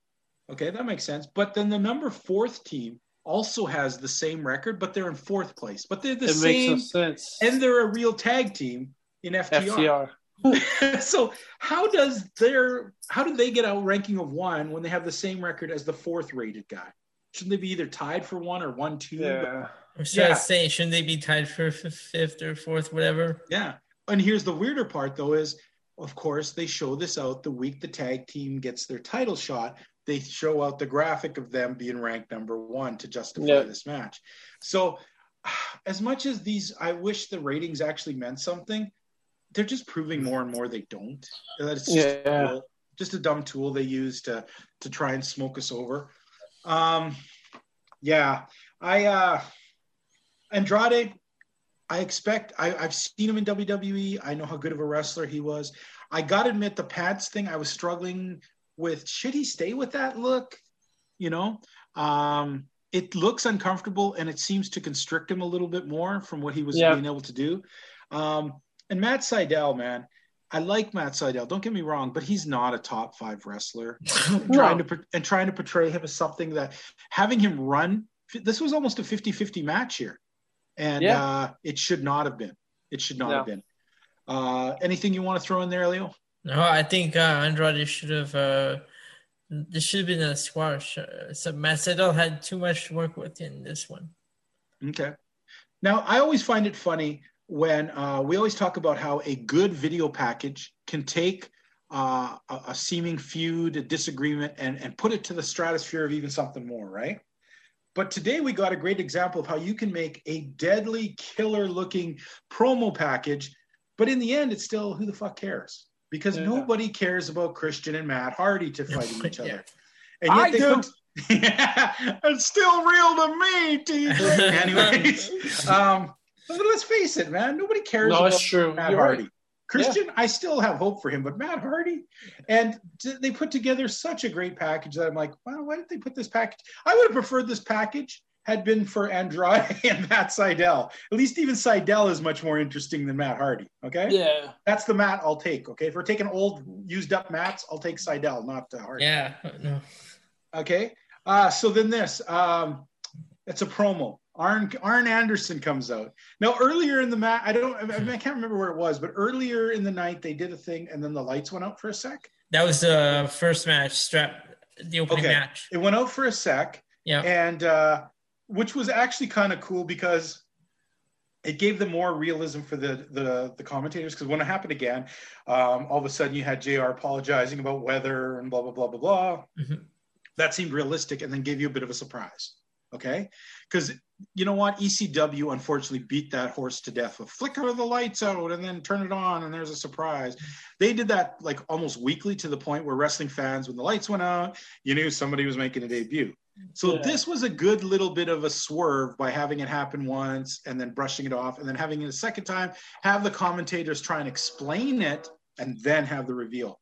Okay, that makes sense. But then the number fourth team also has the same record, but they're in fourth place. But they're the it makes no same, sense. and they're a real tag team in FTR. FTR. so how does their how do they get a ranking of one when they have the same record as the fourth rated guy? Shouldn't they be either tied for one or one two? Yeah. I was Yeah. trying to say, shouldn't they be tied for f- fifth or fourth, whatever? Yeah. And here's the weirder part though is of course they show this out the week the tag team gets their title shot. They show out the graphic of them being ranked number one to justify Yeah. this match. So as much as these I wish the ratings actually meant something, they're just proving more and more they don't. That it's just, a tool, just a dumb tool they use to to try and smoke us over. Um yeah. I uh Andrade, I expect I, I've seen him in WWE. I know how good of a wrestler he was. I gotta admit the pants thing I was struggling with. Should he stay with that look? You know? Um it looks uncomfortable and it seems to constrict him a little bit more from what he was Yeah. being able to do. Um and Matt Sydal, man, I like Matt Sydal. Don't get me wrong, but he's not a top five wrestler. Trying to and trying to portray him as something that having him run. This was almost a 50-50 match here, and Yeah. uh, it should not have been. It should not No. have been. Uh, anything you want to throw in there, Leo? No, I think uh, Andrade should have. Uh, this should have been a squash. Uh, so Sydal had too much to work with in this one. Okay. Now, I always find it funny when uh, we always talk about how a good video package can take uh, a, a seeming feud, a disagreement, and, and put it to the stratosphere of even something more, right? But today we got a great example of how you can make a deadly killer looking promo package, but in the end, it's still who the fuck cares? Because Yeah. nobody cares about Christian and Matt Hardy to fighting each other. Yeah. And I they do. put- yeah, it's still real to me, TJ. Anyways, um, but let's face it, man. Nobody cares No, about it's true. Matt You're Hardy. right. Christian, I still have hope for him, but Matt Hardy, and they put together such a great package that I'm like, wow, why did they put this package? I would have preferred this package had been for Andrade and Matt Sydal. At least even Sydal is much more interesting than Matt Hardy. Okay. Yeah. That's the Matt I'll take. Okay. If we're taking old, used up Mats, I'll take Sydal, not uh, Hardy. Yeah. No. Okay. Uh, so then this, um, it's a promo. Arn, Arn Anderson comes out. Now, earlier in the match, I don't, I, mean, I can't remember where it was, but earlier in the night, they did a thing and then the lights went out for a sec. That was the first match, strap, the opening Okay. match. It went out for a sec. Yeah. and uh, which was actually kind of cool because it gave them more realism for the the, the commentators. Because when it happened again, um, all of a sudden you had JR apologizing about weather and blah blah blah blah blah. Mhm. That seemed realistic, and then gave you a bit of a surprise. Okay, because you know what, ECW unfortunately beat that horse to death with flicker of the lights out and then turn it on and there's a surprise. They did that like almost weekly to the point where wrestling fans, when the lights went out, you knew somebody was making a debut. So Yeah. this was a good little bit of a swerve by having it happen once and then brushing it off and then having it a second time, have the commentators try and explain it and then have the reveal.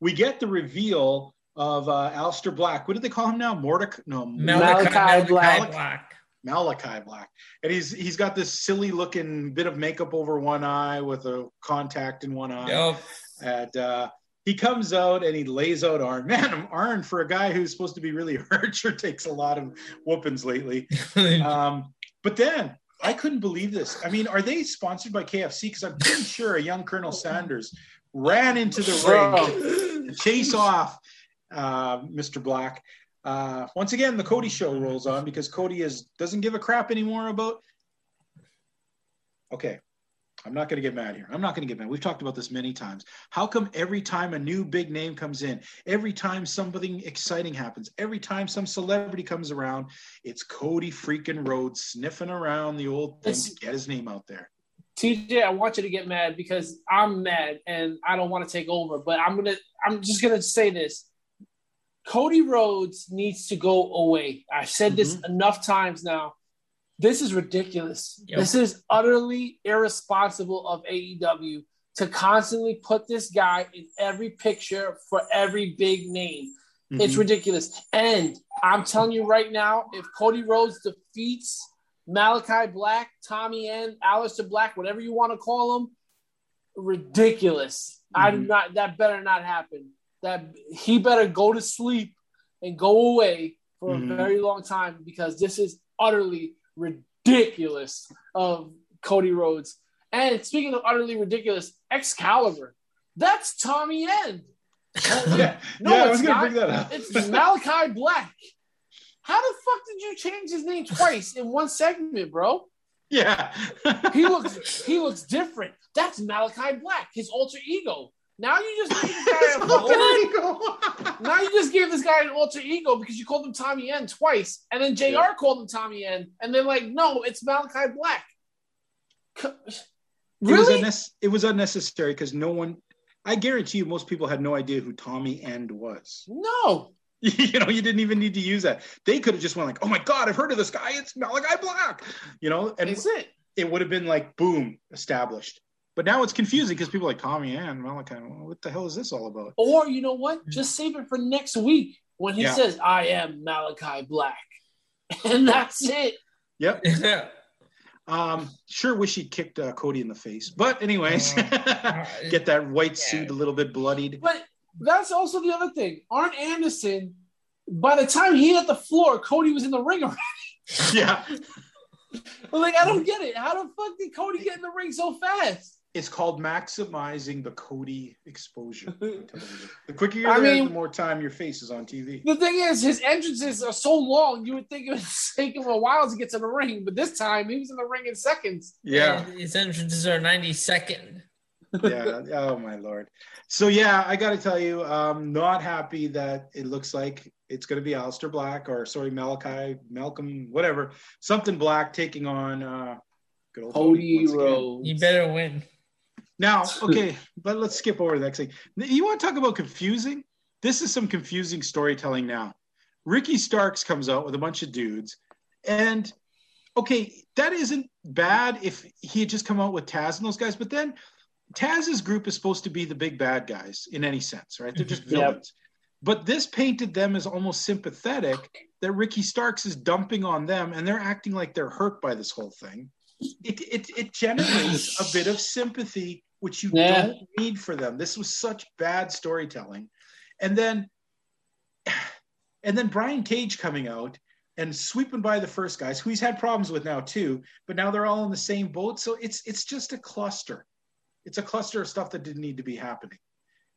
We get the reveal of uh, Aleister Black. What did they call him now? Mordecai? No, Malachi, Malachi Black. Black. Black. Malachi Black. And he's he's got this silly looking bit of makeup over one eye with a contact in one eye. Yep. And uh, he comes out and he lays out Arn. Man, Arn for a guy who's supposed to be really hurt sure takes a lot of whoopings lately. Um, but then I couldn't believe this. I mean, are they sponsored by KFC? Because I'm pretty sure a young Colonel Sanders ran into the ring to chase off uh, Mr. Black. Uh, once again, the Cody show rolls on because Cody is doesn't give a crap anymore about. Okay, I'm not going to get mad here. I'm not going to get mad. We've talked about this many times. How come every time a new big name comes in, every time something exciting happens, every time some celebrity comes around, it's Cody freaking Rhodes sniffing around the old thing to get his name out there? TJ, I want you to get mad because I'm mad and I don't want to take over. But I'm gonna, I'm just gonna say this: Cody Rhodes needs to go away. I've said this mm-hmm. enough times now. This is ridiculous. Yep. This is utterly irresponsible of AEW to constantly put this guy in every picture for every big name. It's Mhm. ridiculous. And I'm telling you right now, if Cody Rhodes defeats Malachi Black, Tommy End, Aleister Black, whatever you want to call him, ridiculous. I do Mhm. not. That better not happen. That he better go to sleep and go away for Mhm. a very long time because this is utterly ridiculous of Cody Rhodes. And speaking of utterly ridiculous, Excalibur. That's Tommy End. yeah, No, yeah, I was it's not. bring that up. It's Malachi Black. How the fuck did you change his name twice in one segment, bro? yeah. He looks he looks different. That's Malachi Black, his alter ego. Now you just gave this guy a Fucking now you just gave this guy an alter ego because you called him Tommy End twice, and then JR Yeah. called him Tommy End, and they're like, no, it's Malachi Black. C- It was, Really? unnes- it was unnecessary because no one, I guarantee you, most people had no idea who Tommy End was. No. you know, you didn't even need to use that. They could have just went like, "Oh my God, I've heard of this guy. It's Malachi Black." You know, and That's it. it would have been like, boom, established. But now it's confusing because people are like Tommy and Malachi. well, What the hell is this all about? Or you know what? Just save it for next week when he Yeah. says, "I am Malachi Black," and that's it. Yep. Yeah. Um, sure wish he'd kicked uh, Cody in the face, but anyways, Uh, get that white yeah. suit a little bit bloodied. But that's also the other thing. Arn Anderson, by the time he hit the floor, Cody was in the ring already. yeah, like, I don't get it. How the fuck did Cody get in the ring so fast? It's called maximizing the Cody exposure. The quicker you're I there, mean- the more time your face is on TV. The thing is, his entrances are so long, you would think it would take him a while to get to the ring. But this time, he was in the ring in seconds. Yeah, And His entrances are 90 second. yeah. Oh my lord. So yeah, I got to tell you, I'm not happy that it looks like it's going to be Aleister Black or sorry Malachi, Malcolm, whatever, something Black taking on uh, good old Cody. Rhodes. You better win. Now, okay, but let's skip over the next thing. You want to talk about confusing? This is some confusing storytelling now. Ricky Starks comes out with a bunch of dudes, and okay, that isn't bad if he had just come out with Taz and those guys, but then Taz's group is supposed to be the big bad guys in any sense, right? They're just Yep. villains. But this painted them as almost sympathetic that Ricky Starks is dumping on them and they're acting like they're hurt by this whole thing. It, it, it generates a bit of sympathy, which you Yeah. don't need for them. This was such bad storytelling. And then, and then Brian Cage coming out and sweeping by the first guys who he's had problems with now too, but now they're all in the same boat. So it's, it's just a cluster. It's a cluster of stuff that didn't need to be happening.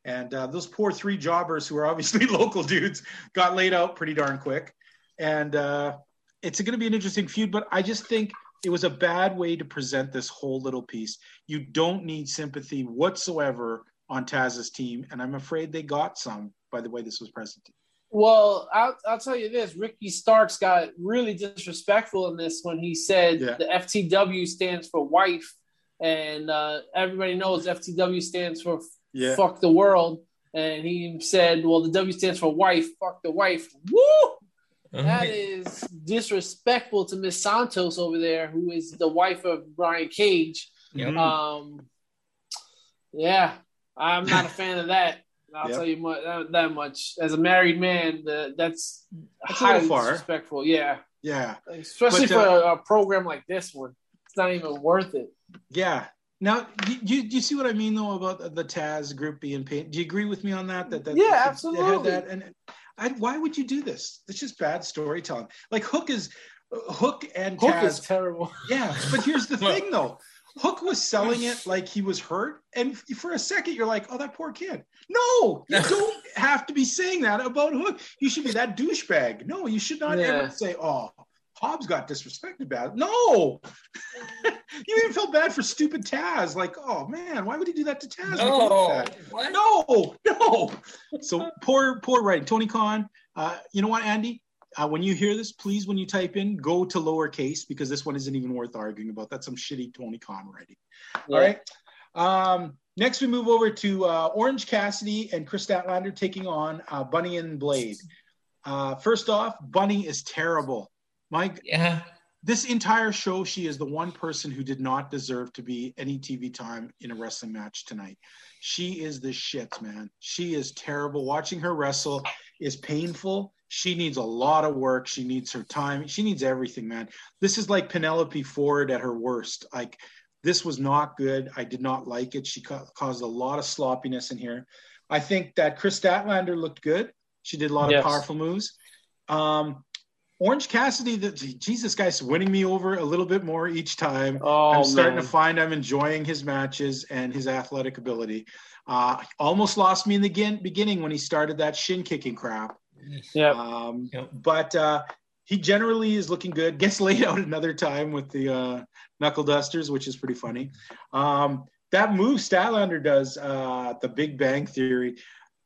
And uh, those poor three jobbers who are obviously local dudes got laid out pretty darn quick. And uh, it's going to be an interesting feud, but I just think it was a bad way to present this whole little piece. You don't need sympathy whatsoever on Taz's team, and I'm afraid they got some by the way this was presented. Well, I'll, I'll tell you this: Ricky Starks got really disrespectful in this when he said Yeah. the FTW stands for wife, and uh, everybody knows FTW stands for Yeah. fuck the world. And he said, "Well, the W stands for wife. Fuck the wife." Woo! That is disrespectful to Miss Santos over there, who is the wife of Brian Cage. Yep. Um, yeah, I'm not a fan of that. I'll Yep. tell you mu- that, that much. As a married man, the, that's, That's highly far. disrespectful. Yeah, Yeah. especially But, for uh, a, a program like this one. It's not even worth it. Yeah. Now, do you, do you see what I mean though about the Taz group being paid? Do you agree with me on that? That, that Yeah, that they had absolutely. that? And I, why would you do this? It's just bad storytelling. Like Hook is Hook and Hook Taz is terrible. Yeah, but here's the thing though. Hook was selling it like he was hurt, and for a second you're like, "Oh, that poor kid." No, you don't have to be saying that about Hook. You should be that douchebag. No, you should not Yeah. ever say, "Oh, Hobbs got disrespected bad." No, you even felt bad for stupid Taz. Like, oh man, why would he do that to Taz? No. No, no. So poor, poor writing. Tony Khan. Uh, you know what, Andy? Uh, when you hear this, please, when you type in, go to lowercase because this one isn't even worth arguing about. That's some shitty Tony Khan writing. All right. Um, next, we move over to uh, Orange Cassidy and Kris Statlander taking on uh, Bunny and Blade. Uh, first off, Bunny is terrible. Mike, Yeah. this entire show, she is the one person who did not deserve to be any TV time in a wrestling match tonight. She is the shit, man. She is terrible. Watching her wrestle is painful. She needs a lot of work. She needs her time. She needs everything, man. This is like Penelope Ford at her worst. Like, this was not good. I did not like it. She ca- caused a lot of sloppiness in here. I think that Kris Statlander looked good. She did a lot Yes. of powerful moves. Um, Orange Cassidy, the, Jesus guy's winning me over a little bit more each time. Oh, I'm starting man. to find I'm enjoying his matches and his athletic ability. Uh, almost lost me in the begin- beginning when he started that shin kicking crap. Yeah. Um, Yep. But uh, he generally is looking good. Gets laid out another time with the uh, knuckle dusters, which is pretty funny. Um, that move Statlander does, uh, the Big Bang Theory.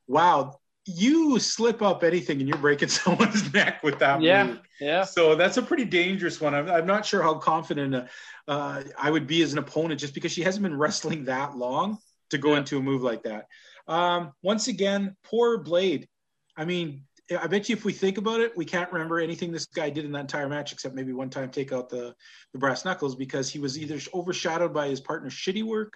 Wow, you slip up anything and you're breaking someone's neck with that Yeah. move. Yeah. So that's a pretty dangerous one. I'm, I'm not sure how confident uh, uh, I would be as an opponent just because she hasn't been wrestling that long to go Yeah. into a move like that. Um, once again, poor Blade. I mean, I bet you if we think about it, we can't remember anything this guy did in that entire match except maybe one time take out the, the brass knuckles because he was either overshadowed by his partner's shitty work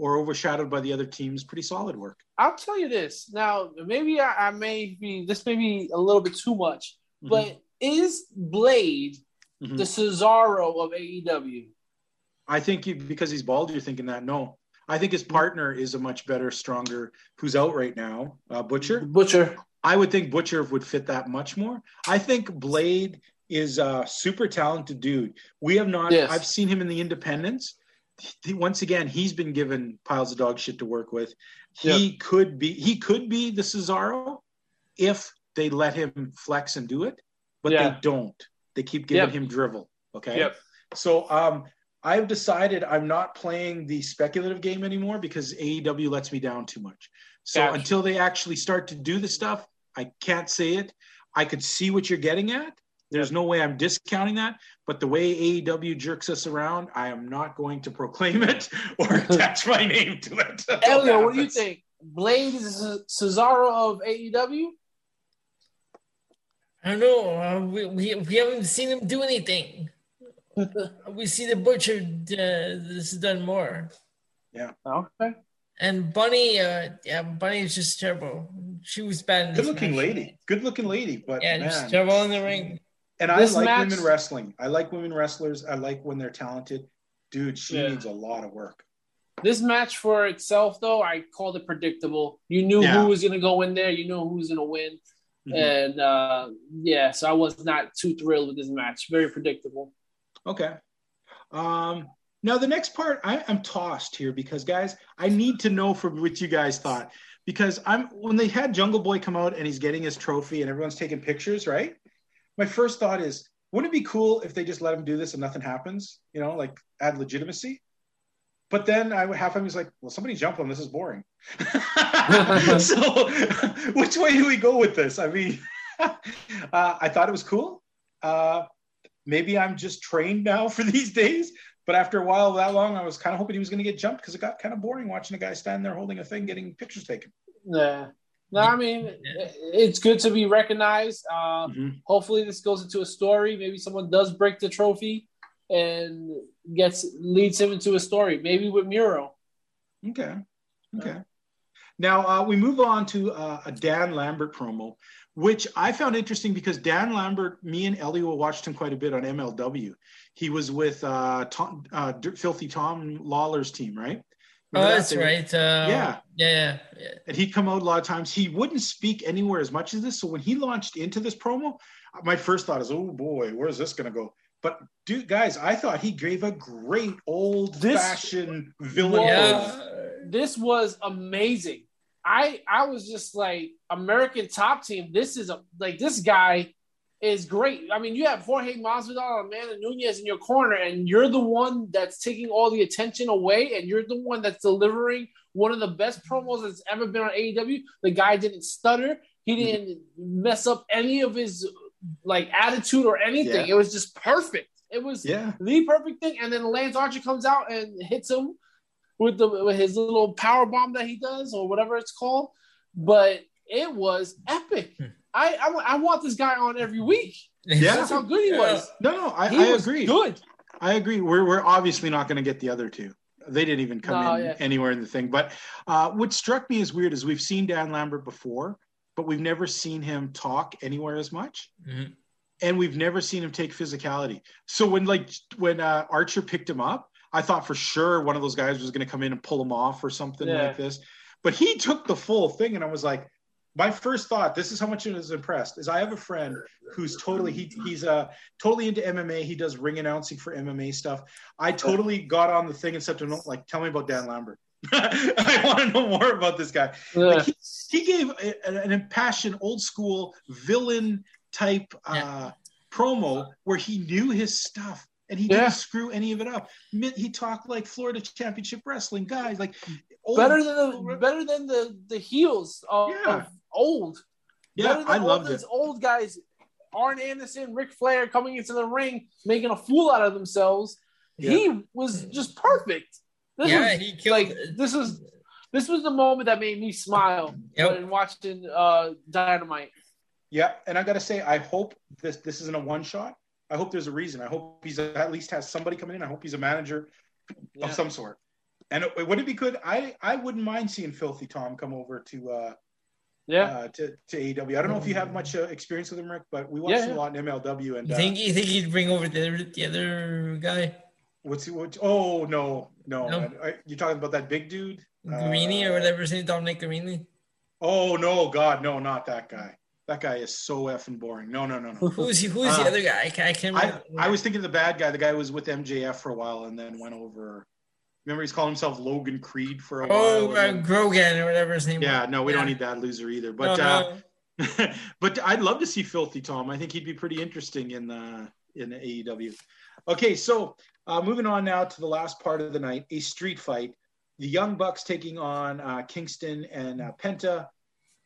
or overshadowed by the other team's pretty solid work. I'll tell you this. Now, maybe I, I may be, this may be a little bit too much, but is Blade Mhm. the Cesaro of AEW? I think you, because he's bald, you're thinking that. No, I think his partner is a much better, stronger, who's out right now, uh, Butcher. Butcher. I would think Butcher would fit that much more. I think Blade is a super talented dude. We have not. Yes. I've seen him in the independents. He, once again, he's been given piles of dog shit to work with. He could be. He could be the Cesaro if they let him flex and do it, but Yeah. they don't. They keep giving Yep. him drivel. Okay. Yep. So um, I've decided I'm not playing the speculative game anymore because AEW lets me down too much. So Gotcha. until they actually start to do the stuff, I can't say it. I could see what you're getting at. There's no way I'm discounting that. But the way AEW jerks us around, I am not going to proclaim it or attach my name to it. until Elio, what do you think? Blade is Cesaro of AEW? I don't know. Uh, we, we, we haven't seen him do anything. we see the butcher. Uh, this has done more. Yeah. Okay. And Bunny, uh, yeah, Bunny is just terrible. she was bad. in Good this looking match. lady. Good looking lady. But Yeah, man. just trouble in the ring. And I like match- women wrestling. I like women wrestlers. I like when they're talented. Dude, she Yeah. needs a lot of work. This match for itself, though, I called it predictable. You knew Yeah. who was going to go in there. You knew who was going to win. Mhm. And uh, yeah, so I was not too thrilled with this match. Very predictable. Okay. Um, now the next part, I, I'm tossed here because guys, I need to know from what you guys thought because I'm when they had Jungle Boy come out and he's getting his trophy and everyone's taking pictures, right? My first thought is, wouldn't it be cool if they just let him do this and nothing happens? You know, like add legitimacy. But then I would half me was like, well, somebody jump on this is boring. so which way do we go with this? I mean, uh, I thought it was cool. Uh, maybe I'm just trained now for these days. But after a while, that long, I was kind of hoping he was going to get jumped because it got kind of boring watching a guy stand there holding a thing, getting pictures taken. Yeah. No, I mean, it's good to be recognized. Uh, Mhm. hopefully, this goes into a story. Maybe someone does break the trophy and gets leads him into a story. Maybe with Miro. Okay. Okay. Now uh, we move on to uh, a Dan Lambert promo, which I found interesting because Dan Lambert, me and Elio watched him quite a bit on MLW. He was with uh, Tom, uh, Filthy Tom Lawler's team, right? Oh, Remember that? that's They right. Uh, Yeah. yeah, yeah. and he'd come out a lot of times. He wouldn't speak anywhere as much as this. So when he launched into this promo, my first thought is, oh boy, where's this going to go? But dude, guys, I thought he gave a great old This- fashioned villain. Yeah. This was amazing. I I was just like American Top Team. This is a like this guy is great. I mean, you have Jorge Masvidal and Amanda Nunes in your corner, and you're the one that's taking all the attention away, and you're the one that's delivering one of the best promos that's ever been on AEW. The guy didn't stutter. He mm-hmm. didn't mess up any of his like attitude or anything. Yeah. It was just perfect. It was Yeah. the perfect thing. And then Lance Archer comes out and hits him with the with his little power bomb that he does or whatever it's called. But it was epic. Hmm. I, I I want this guy on every week. Yeah. That's how good he Yeah. was. No, no, I, He I was agree. good. I agree. We're we're obviously not going to get the other two. They didn't even come No, in yeah. anywhere in the thing. But uh, what struck me as weird is we've seen Dan Lambert before, but we've never seen him talk anywhere as much. Mhm. and we've never seen him take physicality. So when like when uh, Archer picked him up, I thought for sure one of those guys was going to come in and pull him off or something Yeah. like this. But he took the full thing, and I was like, my first thought, this is how much I was impressed, is I have a friend who's totally he he's uh totally into MMA. He does ring announcing for MMA stuff. I totally got on the thing and said to him, like, tell me about Dan Lambert. I want to know more about this guy. Like he, he gave a, an impassioned, old school villain type uh, Yeah. promo where he knew his stuff and he didn't screw any of it up. He talked like Florida Championship Wrestling guys, like old, better than the better than the the heels of, Yeah. of old. yeah, better I all loved those it. old guys. Arn Anderson, Ric Flair coming into the ring, making a fool out of themselves. He was just perfect. This Yeah, was, he killed like this was this was the moment that made me smile Yep. when watching uh, Dynamite. Yeah, and I got to say, I hope this this isn't a one shot. I hope there's a reason. I hope he's at least has somebody coming in. I hope he's a manager Yeah. of some sort. And it, would it be good? I I wouldn't mind seeing Filthy Tom come over to uh, Yeah, uh, to to AEW. I don't know if you have much uh, experience with him, Rick, but we watched Yeah, yeah. a lot in MLW. And You uh, think you think he'd bring over the other, the other guy, what's he? What, oh no, no, No. Uh, you're talking about that big dude, Garrini Uh, or whatever his name, Dominic Garrini? Oh no, God, no, not that guy. That guy is so effing boring. No, no, no, no. Who's who's Uh, the other guy? I can't, I can't I. I was thinking of the bad guy, the guy who was with MJF for a while and then went over. Remember, he's calling himself Logan Creed for a Oh, while. uh, Grogan or whatever his name. Is. Yeah, was. no, we don't need that loser either. But no. uh, but I'd love to see Filthy Tom. I think he'd be pretty interesting in the in the AEW. Okay, so uh, moving on now to the last part of the night, a street fight. The Young Bucks taking on uh, Kingston and uh, Penta.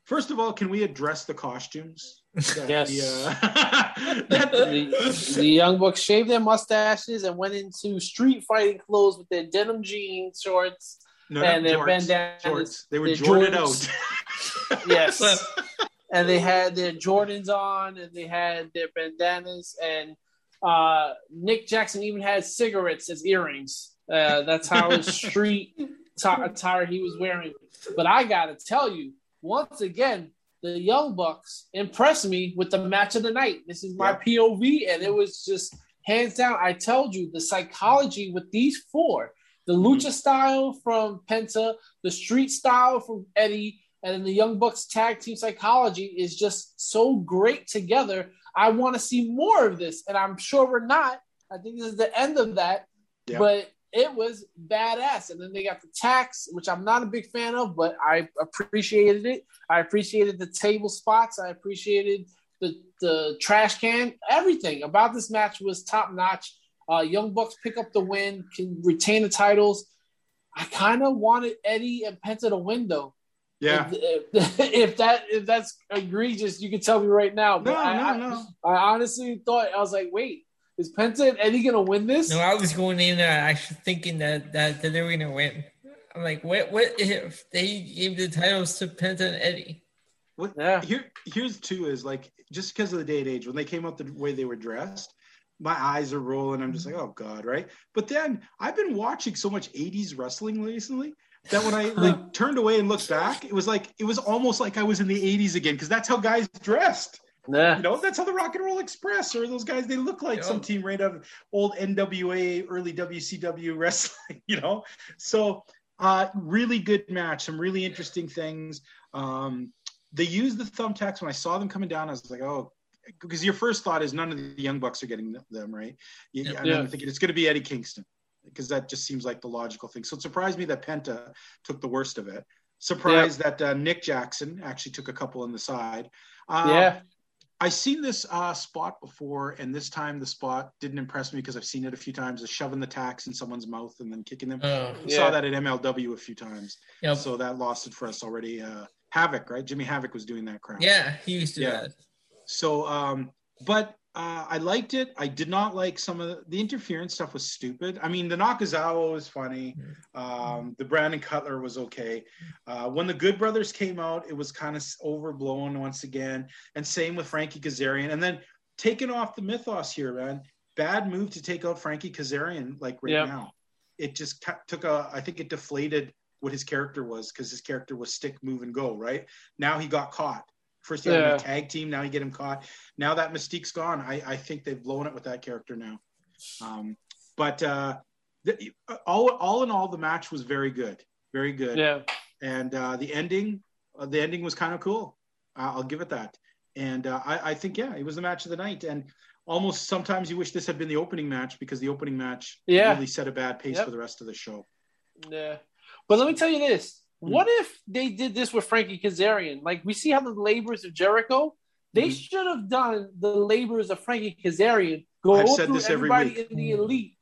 First of all, can we address the costumes? Yes. the, the, the young bucks shaved their mustaches and went into street fighting clothes with their denim jeans shorts. no, and not their jorts, bandanas, jorts. They were Jordans. out. Yes. and they had their Jordans on and they had their bandanas and uh, Nick Jackson even had cigarettes as earrings. Uh, that's how his street t- attire he was wearing. But I gotta tell you, once again, the Young Bucks impressed me with the match of the night. This is my Yeah. POV, and it was just hands down. I told you the psychology with these four the mm-hmm. lucha style from Penta, the street style from Eddie, and then the Young Bucks tag team psychology is just so great together. I want to see more of this, and I'm sure we're not. I think this is the end of that, Yeah. but it was badass. And then they got the tacks, which I'm not a big fan of, but I appreciated it. I appreciated the table spots. I appreciated the the trash can. Everything about this match was top notch. Uh, Young Bucks pick up the win, can retain the titles. I kind of wanted Eddie and Penta to win though. Yeah. If, if that if that's egregious, you can tell me right now. But No, I, no, I- no. I honestly thought I was like, wait, is Penta and Eddie gonna win this? No, I was going in there actually thinking that that, that they were gonna win. I'm like, what what if they gave the titles to Penta and Eddie? What, Yeah. Here, here's two is like just because of the day and age when they came out the way they were dressed, my eyes are rolling. I'm just like, oh god, right? But then I've been watching so much '80s wrestling recently that when I like turned away and looked back, it was like it was almost like I was in the '80s again because that's how guys dressed. Yeah. You know, that's how the Rock and Roll Express or those guys they look like Yeah. some team right out of old NWA, early WCW wrestling. You know, so uh, really good match, some really interesting things. Um, they used the thumbtacks when I saw them coming down. I was like, oh, because your first thought is none of the young bucks are getting them, right? You, Yeah. and Yeah. I'm thinking it's going to be Eddie Kingston because that just seems like the logical thing. So it surprised me that Penta took the worst of it. Surprised that uh, Nick Jackson actually took a couple on the side. Uh, Yeah. I seen this uh, spot before, and this time the spot didn't impress me because I've seen it a few times. Is shoving the tacks in someone's mouth and then kicking them. Oh, Yeah. saw that at MLW a few times, yep. so that lost it for us already. Uh, Havoc, right? Jimmy Havoc was doing that crap. yeah, he used to do Yeah. that. So, um, but uh, I liked it. I did not like some of the, the interference stuff. Was stupid. I mean, the Nakazawa was funny. Um, the Brandon Cutler was okay. Uh, when the Good Brothers came out, it was kind of overblown once again. And same with Frankie Kazarian. And then taking off the mythos here, man. Bad move to take out Frankie Kazarian like right Yep. now. It just ca- took a. I think it deflated what his character was because his character was stick, move, and go. Right now he got caught. First, he had him in a tag team. Now you get him caught. Now that mystique's gone. I, I think they've blown it with that character now. Um, but uh, the, all all in all, the match was very good, very good. Yeah. And uh, the ending, uh, the ending was kind of cool. I'll give it that. And uh, I, I think yeah, it was the match of the night. And almost sometimes you wish this had been the opening match because the opening match Yeah. really set a bad pace Yep. for the rest of the show. Yeah. But let me tell you this. Hmm. What if they did this with Frankie Kazarian? Like we see how the labors of Jericho, they Mhm. should have done the labors of Frankie Kazarian. Go I've said through this every everybody week. in the elite.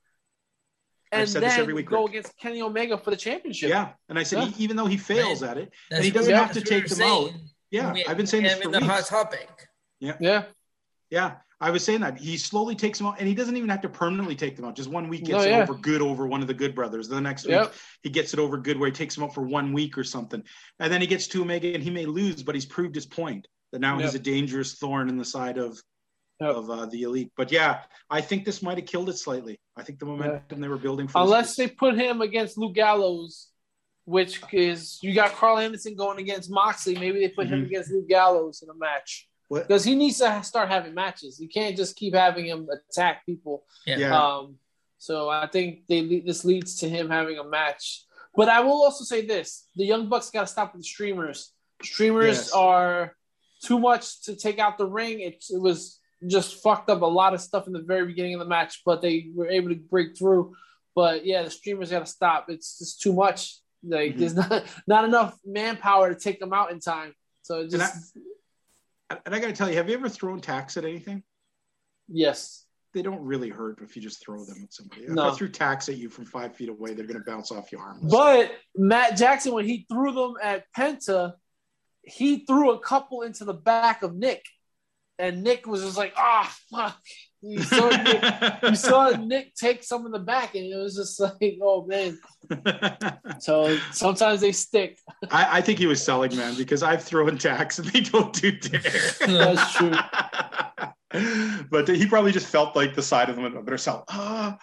I've And said then this every week, go Rick. against Kenny Omega for the championship. Yeah, and I said Yeah. he, even though he fails at it, That's he doesn't yeah, have to take we're them out. yeah, We- I've been saying this for in the hot weeks. topic. Yeah. Yeah, I was saying that he slowly takes them out, and he doesn't even have to permanently take them out. Just one week gets it yeah. over good over one of the good brothers. The next week Yep. he gets it over good where he takes them out for one week or something, and then he gets to Omega and he may lose, but he's proved his point that now he's a dangerous thorn in the side of Yep. of uh, the elite. But yeah, I think this might have killed it slightly. I think the momentum they were building for Unless they put him against Luke Gallows, which is you got Karl Anderson going against Moxley. Maybe they put him Mhm. against Luke Gallows in a match. What? Because he needs to start having matches. You can't just keep having him attack people. Yeah. Yeah. Um, so I think they this leads to him having a match. But I will also say this: the Young Bucks got to stop with the streamers. Streamers Yes. are too much to take out the ring. It, it was just fucked up a lot of stuff in the very beginning of the match, but they were able to break through. But yeah, the streamers got to stop. It's just too much. Like Mhm. there's not not enough manpower to take them out in time. So it just and I got to tell you, have you ever thrown tacks at anything? yes, They don't really hurt if you just throw them at somebody. No. If. I threw tacks at you from five feet away, they're going to bounce off your arm. But Matt Jackson, when he threw them at Penta, he threw a couple into the back of Nick, and Nick was just like, "Ah, fuck." You saw, Nick, you saw Nick take some in the back, and it was just like, "Oh man." So sometimes they stick. I, I think he was selling, man, because I've thrown tacks and they don't do dare. That's true. but he probably just felt like the side of them better sell. Ah.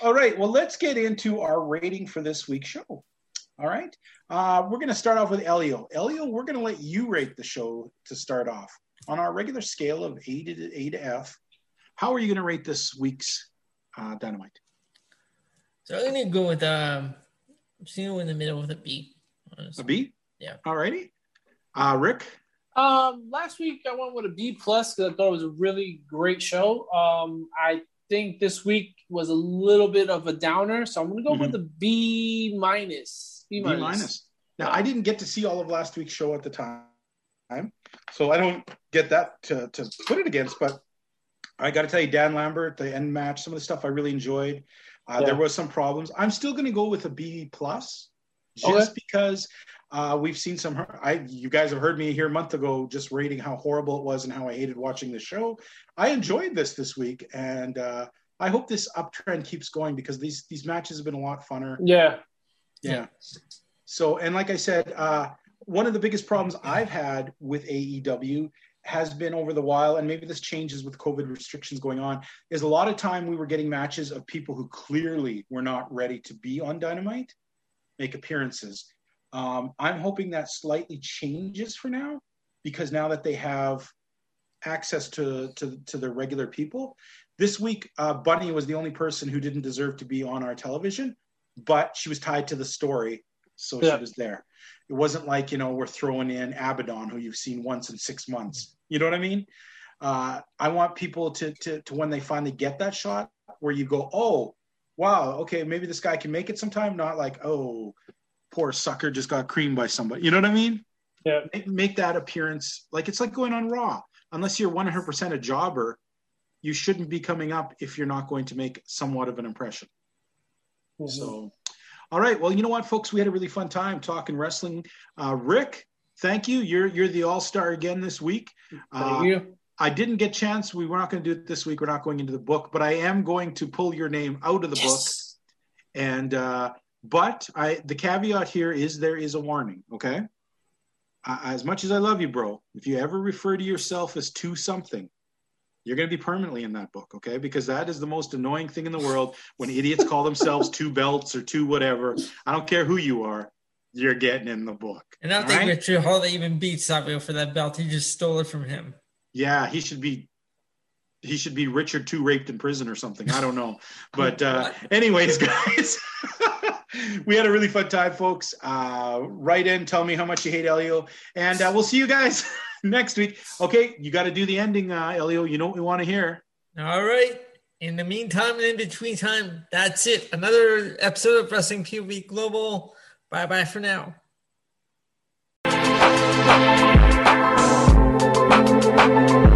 All right. Well, let's get into our rating for this week's show. All right. Uh, we're going to start off with Elio. Elio, we're going to let you rate the show to start off on our regular scale of A to A to F. How are you going to rate this week's uh, Dynamite? So I'm gonna go with um, I'm seeing in the middle with a B. A B. Yeah. All righty. Uh, Rick. Um, last week I went with a B plus because I thought it was a really great show. Um, I think this week was a little bit of a downer, so I'm gonna go Mhm. with a B minus. B B minus. minus. Now I didn't get to see all of last week's show at the time, so I don't get that to, to put it against. But I got to tell you, Dan Lambert, the end match, some of the stuff I really enjoyed. Uh, Yeah. There was some problems. I'm still going to go with a B plus, just Okay. because uh, we've seen some. I you guys have heard me here a month ago just rating how horrible it was and how I hated watching the show. I enjoyed this this week, and uh, I hope this uptrend keeps going because these these matches have been a lot funner. Yeah. Yeah. So, and like I said, uh, one of the biggest problems I've had with AEW has been over the while, and maybe this changes with COVID restrictions going on, is a lot of time we were getting matches of people who clearly were not ready to be on Dynamite make appearances. Um, I'm hoping that slightly changes for now because now that they have access to to, to the regular people. This week, uh, Bunny was the only person who didn't deserve to be on our television, but she was tied to the story, so Yeah. she was there. It wasn't like you know we're throwing in Abaddon, who you've seen once in six months. You know what I mean? Uh, I want people to, to to when they finally get that shot, where you go, oh, wow, okay, maybe this guy can make it sometime. Not like, oh, poor sucker just got creamed by somebody. You know what I mean? Yeah. Make- Make that appearance like it's like going on Raw. Unless you're 100% a jobber, you shouldn't be coming up if you're not going to make somewhat of an impression. Mhm. So, all right. Well, you know what, folks, we had a really fun time talking wrestling. Uh, Rick, thank you. You're you're the all star again this week. Thank Uh, you. I didn't get chance. We were not going to do it this week. We're not going into the book, but I am going to pull your name out of the book. And uh, but I the caveat here is there is a warning. Okay. Uh, as much as I love you, bro, if you ever refer to yourself as to something, you're going to be permanently in that book. Okay, because that is the most annoying thing in the world when idiots call themselves two belts or two whatever. I don't care who you are. You're getting in the book. And I don't think right? Richard Hall even beat Savio for that belt. He just stole it from him. Yeah, he should be he should be Richard two raped in prison or something. I don't know. But uh anyways, guys. we had a really fun time, folks. Uh write in, tell me how much you hate Elio. And uh, we'll see you guys next week. Okay, you got to do the ending, uh, Elio. You know what we want to hear. All right. In the meantime and in between time, that's it. Another episode of Wrestling POV Global. Bye bye for now. Thank you.